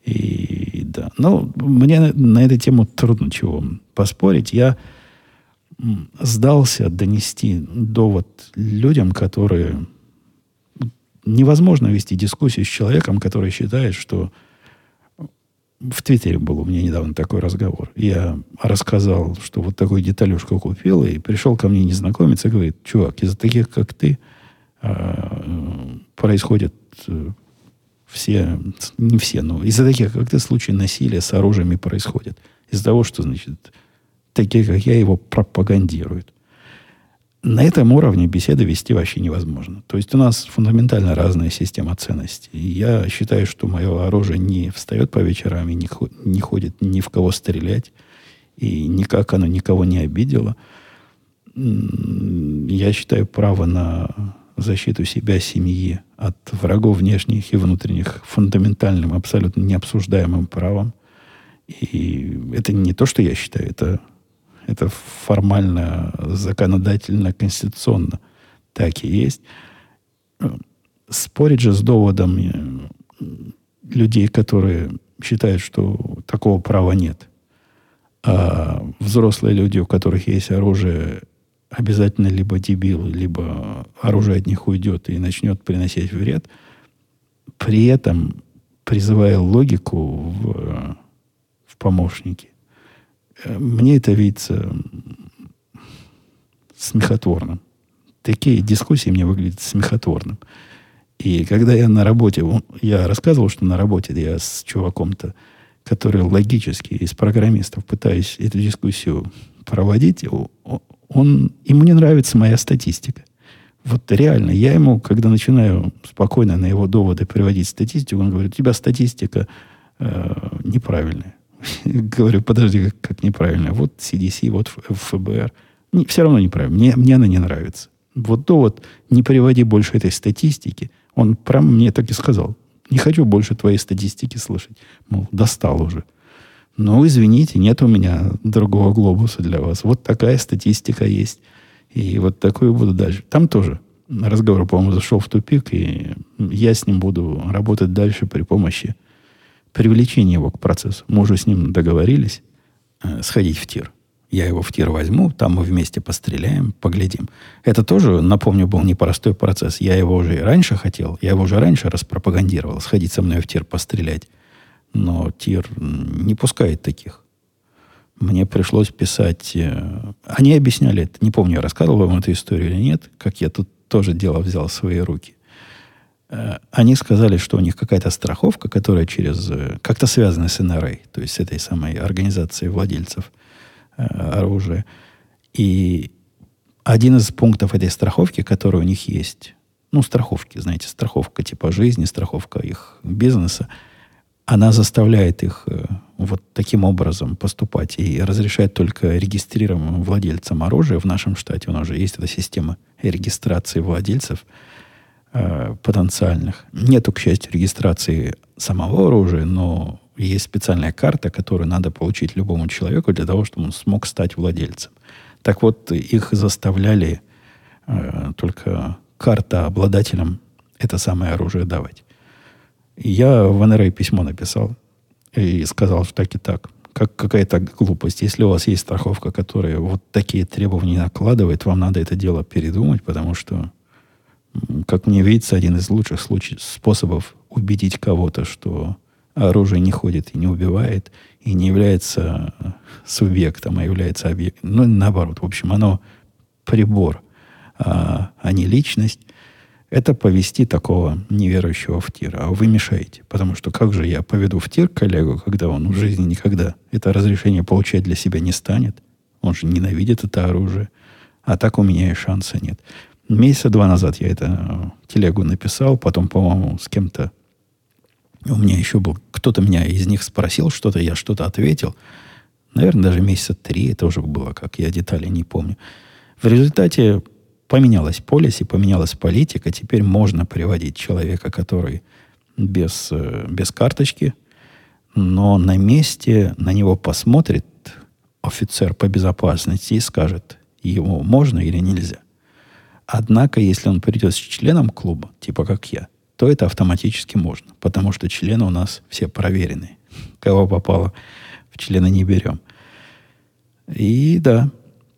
И да. Но мне на, на эту тему трудно чего поспорить. Я сдался донести довод людям, которые... Невозможно вести дискуссию с человеком, который считает, что в Твиттере был у меня недавно такой разговор. Я рассказал, что вот такую деталюшку купил, и пришел ко мне незнакомец и говорит, чувак, из-за таких, как ты, а, происходят э, все, не все, но из-за таких, как ты, случаи насилия с оружием происходят. Из-за того, что, значит, такие, как я, его пропагандируют на этом уровне беседы вести вообще невозможно. То есть у нас фундаментально разная система ценностей. Я считаю, что мое оружие не встает по вечерам и не ходит ни в кого стрелять, и никак оно никого не обидело. Я считаю право на защиту себя, семьи от врагов внешних и внутренних фундаментальным, абсолютно необсуждаемым правом. И это не то, что я считаю, это это формально, законодательно, конституционно так и есть. Спорить же с доводом людей, которые считают, что такого права нет. А взрослые люди, у которых есть оружие, обязательно либо дебил, либо оружие от них уйдет и начнет приносить вред, при этом призывая логику в, в помощники мне это видится смехотворным. Такие дискуссии мне выглядят смехотворным. И когда я на работе, я рассказывал, что на работе я с чуваком-то, который логически из программистов пытаюсь эту дискуссию проводить, он, ему не нравится моя статистика. Вот реально, я ему, когда начинаю спокойно на его доводы приводить статистику, он говорит, у тебя статистика э, неправильная. Говорю, подожди, как, как неправильная? Вот CDC, вот ФБР. Не, все равно неправильно. Мне, мне она не нравится. Вот довод, не приводи больше этой статистики, он прям мне так и сказал. Не хочу больше твоей статистики слышать. Мол, достал уже. Ну, извините, нет у меня другого глобуса для вас. Вот такая статистика есть. И вот такую буду дальше. Там тоже разговор, по-моему, зашел в тупик, и я с ним буду работать дальше при помощи привлечения его к процессу. Мы уже с ним договорились э, сходить в тир. Я его в тир возьму, там мы вместе постреляем, поглядим. Это тоже, напомню, был непростой процесс. Я его уже и раньше хотел, я его уже раньше распропагандировал, сходить со мной в тир пострелять. Но тир не пускает таких мне пришлось писать... Э, они объясняли это. Не помню, я рассказывал вам эту историю или нет, как я тут тоже дело взял в свои руки. Э, они сказали, что у них какая-то страховка, которая через... Э, как-то связана с НРА, то есть с этой самой организацией владельцев оружия. И один из пунктов этой страховки, который у них есть, ну, страховки, знаете, страховка типа жизни, страховка их бизнеса, она заставляет их вот таким образом поступать и разрешает только регистрированным владельцам оружия. В нашем штате у нас уже есть эта система регистрации владельцев э, потенциальных. Нету, к счастью, регистрации самого оружия, но есть специальная карта, которую надо получить любому человеку для того, чтобы он смог стать владельцем. Так вот, их заставляли э, только карта обладателям это самое оружие давать. Я в НРА письмо написал и сказал, что так и так. Как какая-то глупость. Если у вас есть страховка, которая вот такие требования накладывает, вам надо это дело передумать, потому что, как мне видится, один из лучших случаев, способов убедить кого-то, что оружие не ходит и не убивает, и не является субъектом, а является объектом. Ну, наоборот, в общем, оно прибор, а, а не личность это повести такого неверующего в тир. А вы мешаете. Потому что как же я поведу в тир коллегу, когда он в жизни никогда это разрешение получать для себя не станет? Он же ненавидит это оружие. А так у меня и шанса нет. Месяца два назад я это э, телегу написал, потом, по-моему, с кем-то у меня еще был, кто-то меня из них спросил что-то, я что-то ответил. Наверное, даже месяца три это уже было, как я детали не помню. В результате поменялась полиси, поменялась политика. Теперь можно приводить человека, который без, э, без карточки, но на месте на него посмотрит офицер по безопасности и скажет, ему можно или нельзя. Однако, если он придет с членом клуба, типа как я, то это автоматически можно, потому что члены у нас все проверенные. Кого попало, в члены не берем. И да,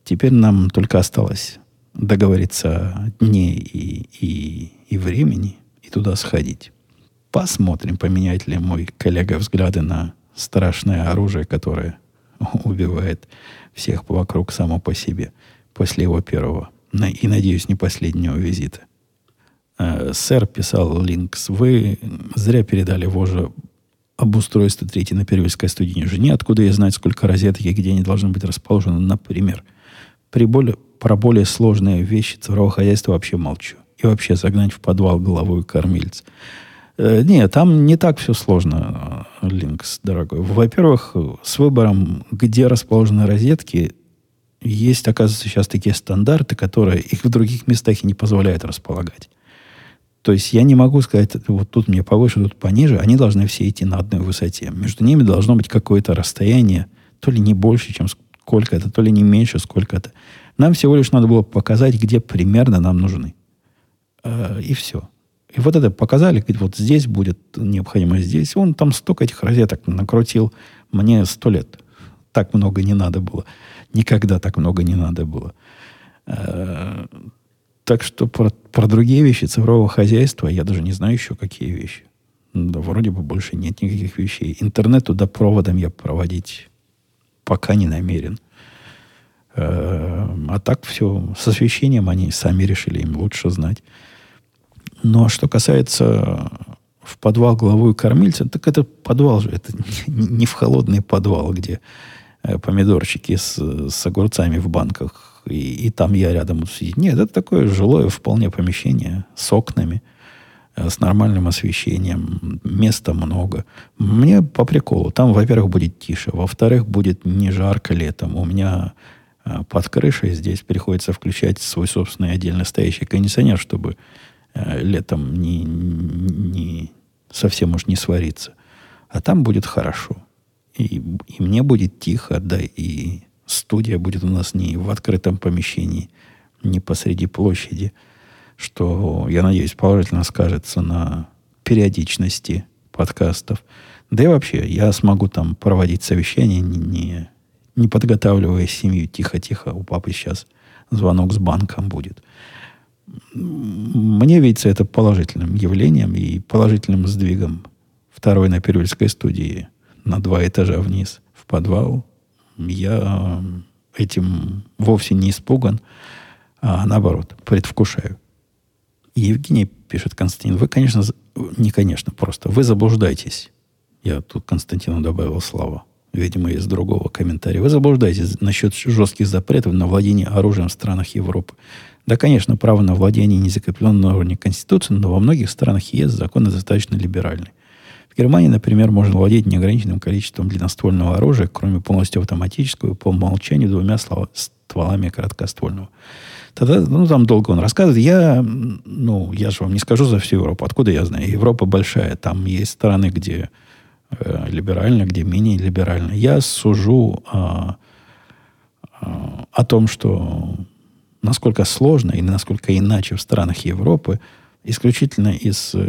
теперь нам только осталось договориться о дне и, и, и времени и туда сходить. Посмотрим, поменяет ли мой коллега взгляды на страшное оружие, которое убивает всех вокруг само по себе после его первого и, надеюсь, не последнего визита. Э, сэр писал Линкс, вы зря передали вожа об устройстве третьей на Первильской студии жене. Откуда я знать, сколько розеток и где они должны быть расположены, например. При более, про более сложные вещи цифрового хозяйства вообще молчу. И вообще загнать в подвал головой кормильц. Э, нет, там не так все сложно, э, Линкс, дорогой. Во-первых, с выбором, где расположены розетки, есть, оказывается, сейчас такие стандарты, которые их в других местах и не позволяют располагать. То есть я не могу сказать, вот тут мне повыше, тут пониже. Они должны все идти на одной высоте. Между ними должно быть какое-то расстояние, то ли не больше, чем сколько-то, то ли не меньше, сколько-то. Нам всего лишь надо было показать, где примерно нам нужны. Э, и все. И вот это показали, вот здесь будет необходимо, здесь. Он там столько этих розеток накрутил. Мне сто лет. Так много не надо было. Никогда так много не надо было. Э, так что про, про другие вещи цифрового хозяйства я даже не знаю еще, какие вещи. Да, вроде бы больше нет никаких вещей. Интернет туда проводом я проводить пока не намерен. Эм, а так все с освещением они сами решили, им лучше знать. Но что касается в подвал главу кормильца, так это подвал же, это не в холодный подвал, где э, помидорчики с, с огурцами в банках и, и там я рядом сидеть. Нет, это такое жилое вполне помещение с окнами, э, с нормальным освещением, места много. Мне по приколу. Там, во-первых, будет тише, во-вторых, будет не жарко летом. У меня э, под крышей здесь приходится включать свой собственный отдельно стоящий кондиционер, чтобы э, летом не, не совсем уж не свариться. А там будет хорошо. И, и мне будет тихо, да, и студия будет у нас не в открытом помещении, не посреди площади, что, я надеюсь, положительно скажется на периодичности подкастов. Да и вообще, я смогу там проводить совещания, не, не, подготавливая семью тихо-тихо. У папы сейчас звонок с банком будет. Мне видится это положительным явлением и положительным сдвигом второй на Первельской студии на два этажа вниз в подвал я этим вовсе не испуган, а наоборот, предвкушаю. И Евгений пишет, Константин, вы, конечно, не конечно, просто вы заблуждаетесь. Я тут Константину добавил слова. Видимо, из другого комментария. Вы заблуждаетесь насчет жестких запретов на владение оружием в странах Европы. Да, конечно, право на владение не закреплено на уровне Конституции, но во многих странах ЕС законы достаточно либеральные. В Германии, например, можно владеть неограниченным количеством длинноствольного оружия, кроме полностью автоматического, по умолчанию двумя стволами короткоствольного. Тогда, ну, там долго он рассказывает. Я, ну, я же вам не скажу за всю Европу. Откуда я знаю? Европа большая. Там есть страны, где э, либерально, где менее либерально. Я сужу а, а, о том, что насколько сложно и насколько иначе в странах Европы исключительно из э,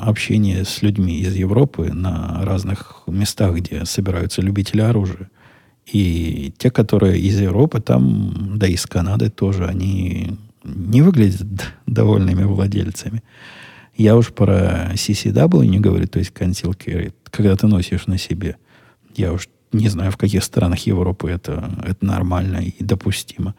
общения с людьми из Европы на разных местах, где собираются любители оружия. И те, которые из Европы, там, да и из Канады тоже, они не выглядят довольными владельцами. Я уж про CCW не говорю, то есть conceal carry, когда ты носишь на себе. Я уж не знаю, в каких странах Европы это, это нормально и допустимо.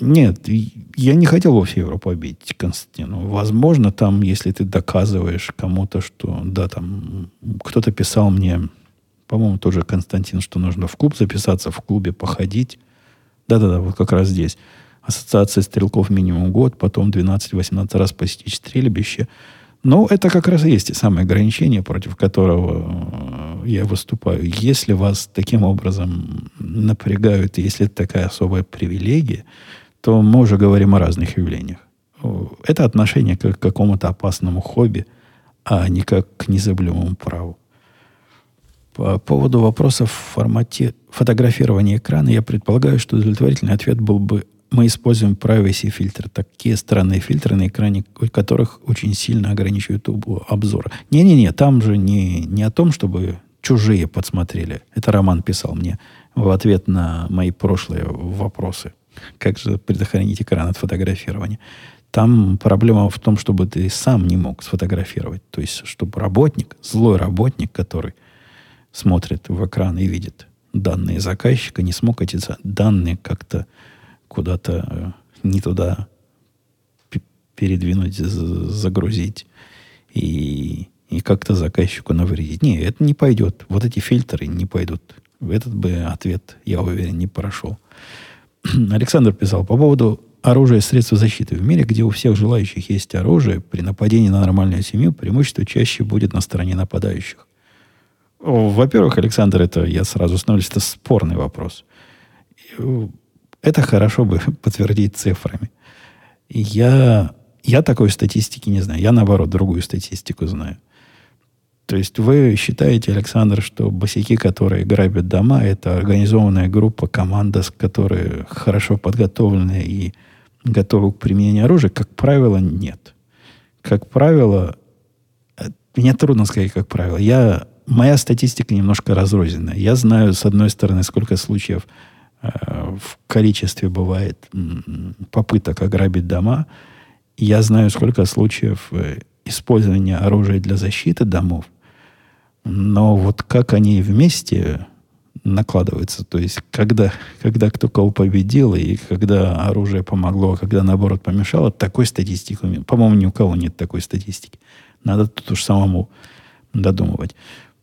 Нет, я не хотел вовсе Европу обидеть, Константину. Возможно, там, если ты доказываешь кому-то, что, да, там, кто-то писал мне, по-моему, тоже Константин, что нужно в клуб записаться, в клубе походить. Да-да-да, вот как раз здесь. Ассоциация стрелков минимум год, потом 12-18 раз посетить стрельбище – ну, это как раз и есть те самые ограничения, против которого я выступаю. Если вас таким образом напрягают, если это такая особая привилегия, то мы уже говорим о разных явлениях. Это отношение к какому-то опасному хобби, а не как к незаблемому праву. По поводу вопросов в формате фотографирования экрана, я предполагаю, что удовлетворительный ответ был бы мы используем privacy фильтры, такие странные фильтры на экране, которых очень сильно ограничивают обзор. Не-не-не, там же не, не о том, чтобы чужие подсмотрели. Это Роман писал мне в ответ на мои прошлые вопросы. Как же предохранить экран от фотографирования? Там проблема в том, чтобы ты сам не мог сфотографировать. То есть, чтобы работник, злой работник, который смотрит в экран и видит данные заказчика, не смог эти данные как-то куда-то э, не туда передвинуть, загрузить и, и как-то заказчику навредить. Не, это не пойдет. Вот эти фильтры не пойдут. Этот бы ответ, я уверен, не прошел. Александр писал по поводу оружия и средств защиты. В мире, где у всех желающих есть оружие, при нападении на нормальную семью преимущество чаще будет на стороне нападающих. Во-первых, Александр, это я сразу становлюсь, это спорный вопрос. Это хорошо бы подтвердить цифрами. Я, я такой статистики не знаю. Я, наоборот, другую статистику знаю. То есть вы считаете, Александр, что босяки, которые грабят дома, это организованная группа, команда, с которой хорошо подготовлены и готовы к применению оружия? Как правило, нет. Как правило, э, мне трудно сказать, как правило. Я, моя статистика немножко разрозненная. Я знаю, с одной стороны, сколько случаев Э, в количестве бывает попыток ограбить дома. Я знаю, сколько случаев э, использования оружия для защиты домов. Но вот как они вместе накладываются, то есть когда, когда кто кого победил, и когда оружие помогло, а когда наоборот помешало, такой статистики, по-моему, ни у кого нет такой статистики. Надо тут уж самому додумывать.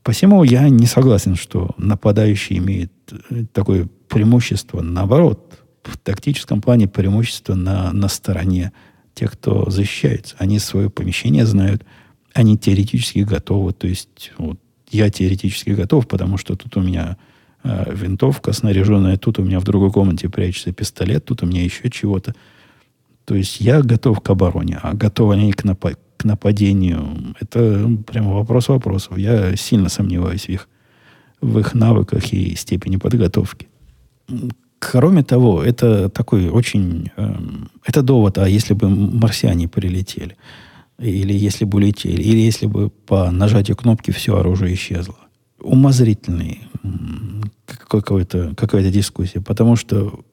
Посему я не согласен, что нападающий имеет э, такое преимущество. Наоборот, в тактическом плане преимущество на, на стороне тех, кто защищается. Они свое помещение знают, они теоретически готовы. То есть вот, я теоретически готов, потому что тут у меня э, винтовка снаряженная, тут у меня в другой комнате прячется пистолет, тут у меня еще чего-то. То есть я готов к обороне, а готовы они к, напа- к нападению. Это прямо вопрос вопросов. Я сильно сомневаюсь в их, в их навыках и степени подготовки. Кроме того, это такой очень... Э, это довод, а если бы марсиане прилетели, или если бы улетели, или если бы по нажатию кнопки все оружие исчезло. Умозрительный какой-то, какая-то дискуссия, потому что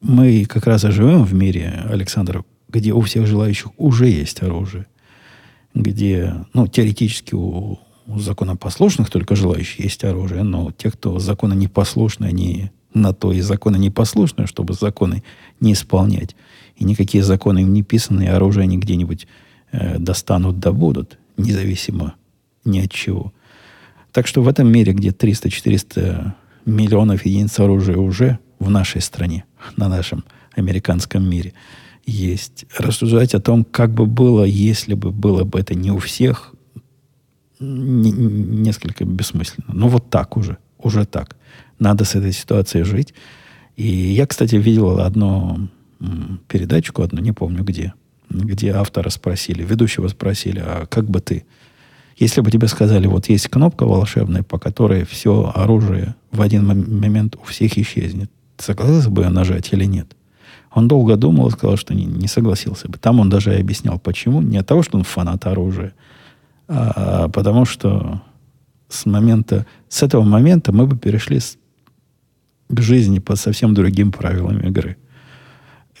мы как раз и живем в мире, Александр, где у всех желающих уже есть оружие, где, ну, теоретически у, у законопослушных только желающих есть оружие, но те, кто законы непослушны, они на то и законы непослушны, чтобы законы не исполнять. И никакие законы им не писанные, оружие они где-нибудь э, достанут, добудут, независимо ни от чего. Так что в этом мире, где 300-400 миллионов единиц оружия уже в нашей стране, на нашем американском мире, есть. Рассуждать о том, как бы было, если бы было бы это не у всех, не, несколько бессмысленно. Но вот так уже, уже так. Надо с этой ситуацией жить. И я, кстати, видел одну передачку, одну, не помню где, где автора спросили, ведущего спросили, а как бы ты, если бы тебе сказали, вот есть кнопка волшебная, по которой все оружие в один момент у всех исчезнет, согласился бы нажать или нет? Он долго думал и сказал, что не, не согласился бы. Там он даже и объяснял, почему. Не от того, что он фанат оружия, а потому что с момента, с этого момента мы бы перешли с, к жизни по совсем другим правилам игры.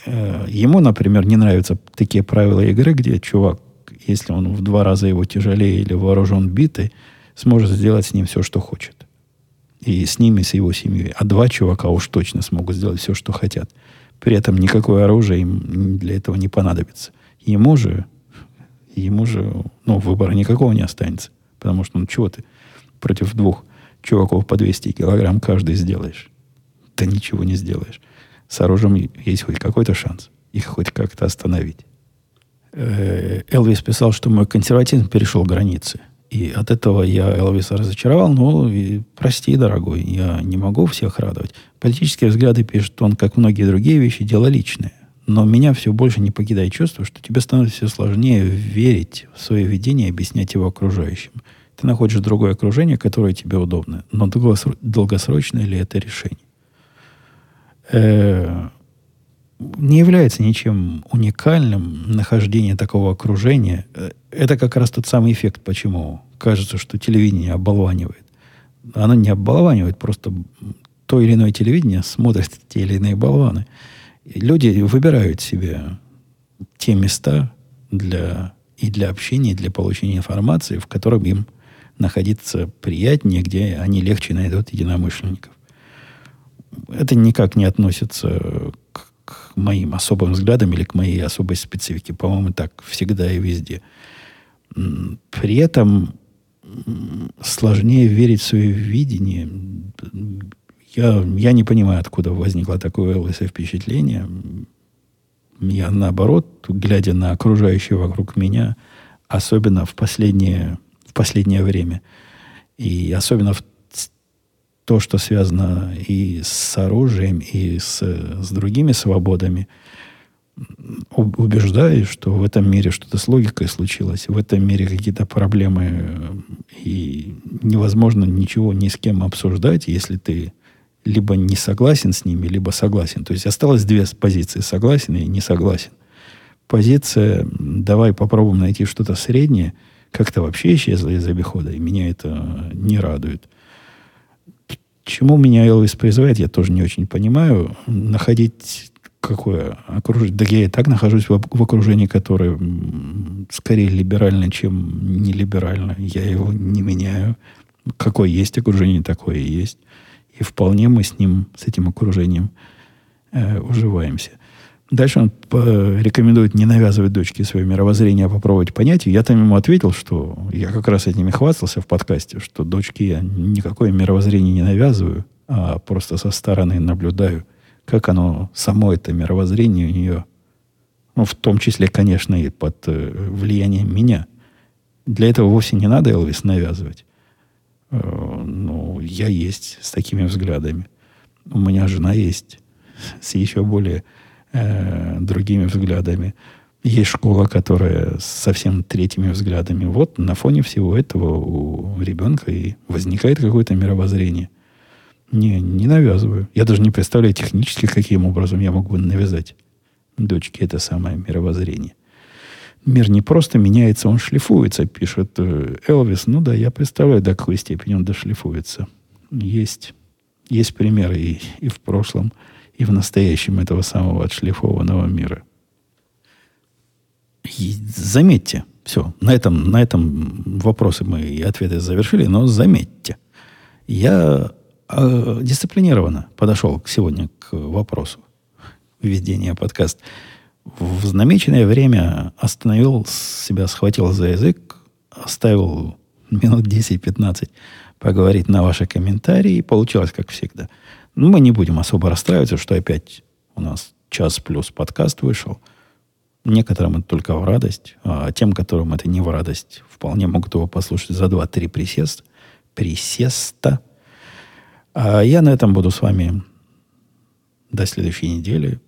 Э, ему, например, не нравятся такие правила игры, где чувак, если он в два раза его тяжелее или вооружен битой, сможет сделать с ним все, что хочет. И с ними, с его семьей. А два чувака уж точно смогут сделать все, что хотят. При этом никакое оружие им для этого не понадобится. Ему же, ему же, ну, выбора никакого не останется. Потому что, ну, чего ты против двух чуваков по 200 килограмм каждый сделаешь? Ты ничего не сделаешь. С оружием есть хоть какой-то шанс их хоть как-то остановить. Э, Элвис писал, что мой консерватизм перешел границы. И от этого я Элвиса разочаровал. Ну, и, прости, дорогой, я не могу всех радовать. Политические взгляды, пишет он, как многие другие вещи, дело личное. Но меня все больше не покидает чувство, что тебе становится все сложнее верить в свое видение и объяснять его окружающим. Ты находишь другое окружение, которое тебе удобно. Но долгосрочное ли это решение? Э, не является ничем уникальным нахождение такого окружения. Э, это как раз тот самый эффект, почему кажется, что телевидение оболванивает. Оно не оболванивает, просто то или иное телевидение смотрят те или иные болваны. И люди выбирают себе те места для, и для общения, и для получения информации, в котором им находиться приятнее, где они легче найдут единомышленников. Это никак не относится к, к моим особым взглядам или к моей особой специфике. По-моему, так всегда и везде. При этом сложнее верить в свое видение. Я, я не понимаю, откуда возникло такое лысое впечатление. Я, наоборот, глядя на окружающее вокруг меня, особенно в последнее последнее время. И особенно в то, что связано и с оружием, и с, с другими свободами, убеждаюсь, что в этом мире что-то с логикой случилось, в этом мире какие-то проблемы, и невозможно ничего ни с кем обсуждать, если ты либо не согласен с ними, либо согласен. То есть осталось две позиции, согласен и не согласен. Позиция «давай попробуем найти что-то среднее», как-то вообще исчезла из обихода, и меня это не радует. Чему меня Элвис призывает, я тоже не очень понимаю. Находить какое окружение? Да я и так нахожусь в, в окружении, которое скорее либерально, чем не либерально. Я его не меняю. Какое есть окружение, такое и есть. И вполне мы с ним, с этим окружением э, уживаемся. Дальше он рекомендует не навязывать дочке свое мировоззрение, а попробовать понять. И я там ему ответил, что я как раз этими хвастался в подкасте, что дочке я никакое мировоззрение не навязываю, а просто со стороны наблюдаю, как оно, само это мировоззрение у нее, ну, в том числе, конечно, и под э, влиянием меня. Для этого вовсе не надо Элвис навязывать. Э, ну, я есть с такими взглядами. У меня жена есть с еще более э, другими взглядами. Есть школа, которая совсем третьими взглядами. Вот на фоне всего этого у ребенка и возникает какое-то мировоззрение. Не, не навязываю. Я даже не представляю технически, каким образом я могу навязать дочке это самое мировоззрение. Мир не просто меняется, он шлифуется, пишет э, Элвис. Ну да, я представляю, до какой степени он дошлифуется. Есть, есть примеры и, и в прошлом, и в настоящем этого самого отшлифованного мира. И заметьте, все, на этом, на этом вопросы мы и ответы завершили, но заметьте, я э, дисциплинированно подошел сегодня к вопросу ведения подкаста. В намеченное время остановил себя, схватил за язык, оставил минут 10-15 поговорить на ваши комментарии, и получилось как всегда – ну, мы не будем особо расстраиваться, что опять у нас час плюс подкаст вышел. Некоторым это только в радость, а тем, которым это не в радость, вполне могут его послушать за 2-3 присест, присеста. А я на этом буду с вами до следующей недели.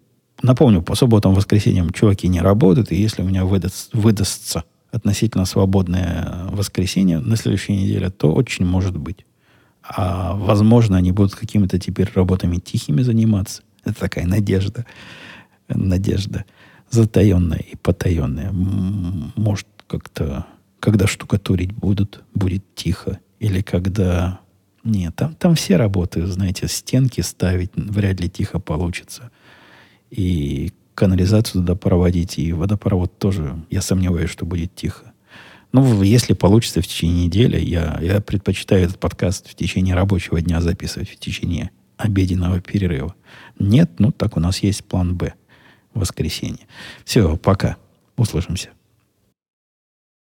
Напомню, по субботам, воскресеньям чуваки не работают, и если у меня выдаст, выдастся относительно свободное воскресенье на следующей неделе, то очень может быть. А возможно, они будут какими-то теперь работами тихими заниматься. Это такая надежда. Надежда затаенная и потаенная. Может, как-то, когда штукатурить будут, будет тихо. Или когда... Нет, там, там все работы, знаете, стенки ставить вряд ли тихо получится. И канализацию туда проводить, и водопровод тоже, я сомневаюсь, что будет тихо. Ну, если получится в течение недели, я, я предпочитаю этот подкаст в течение рабочего дня записывать, в течение обеденного перерыва. Нет, ну так у нас есть план Б. Воскресенье. Все, пока. Услышимся.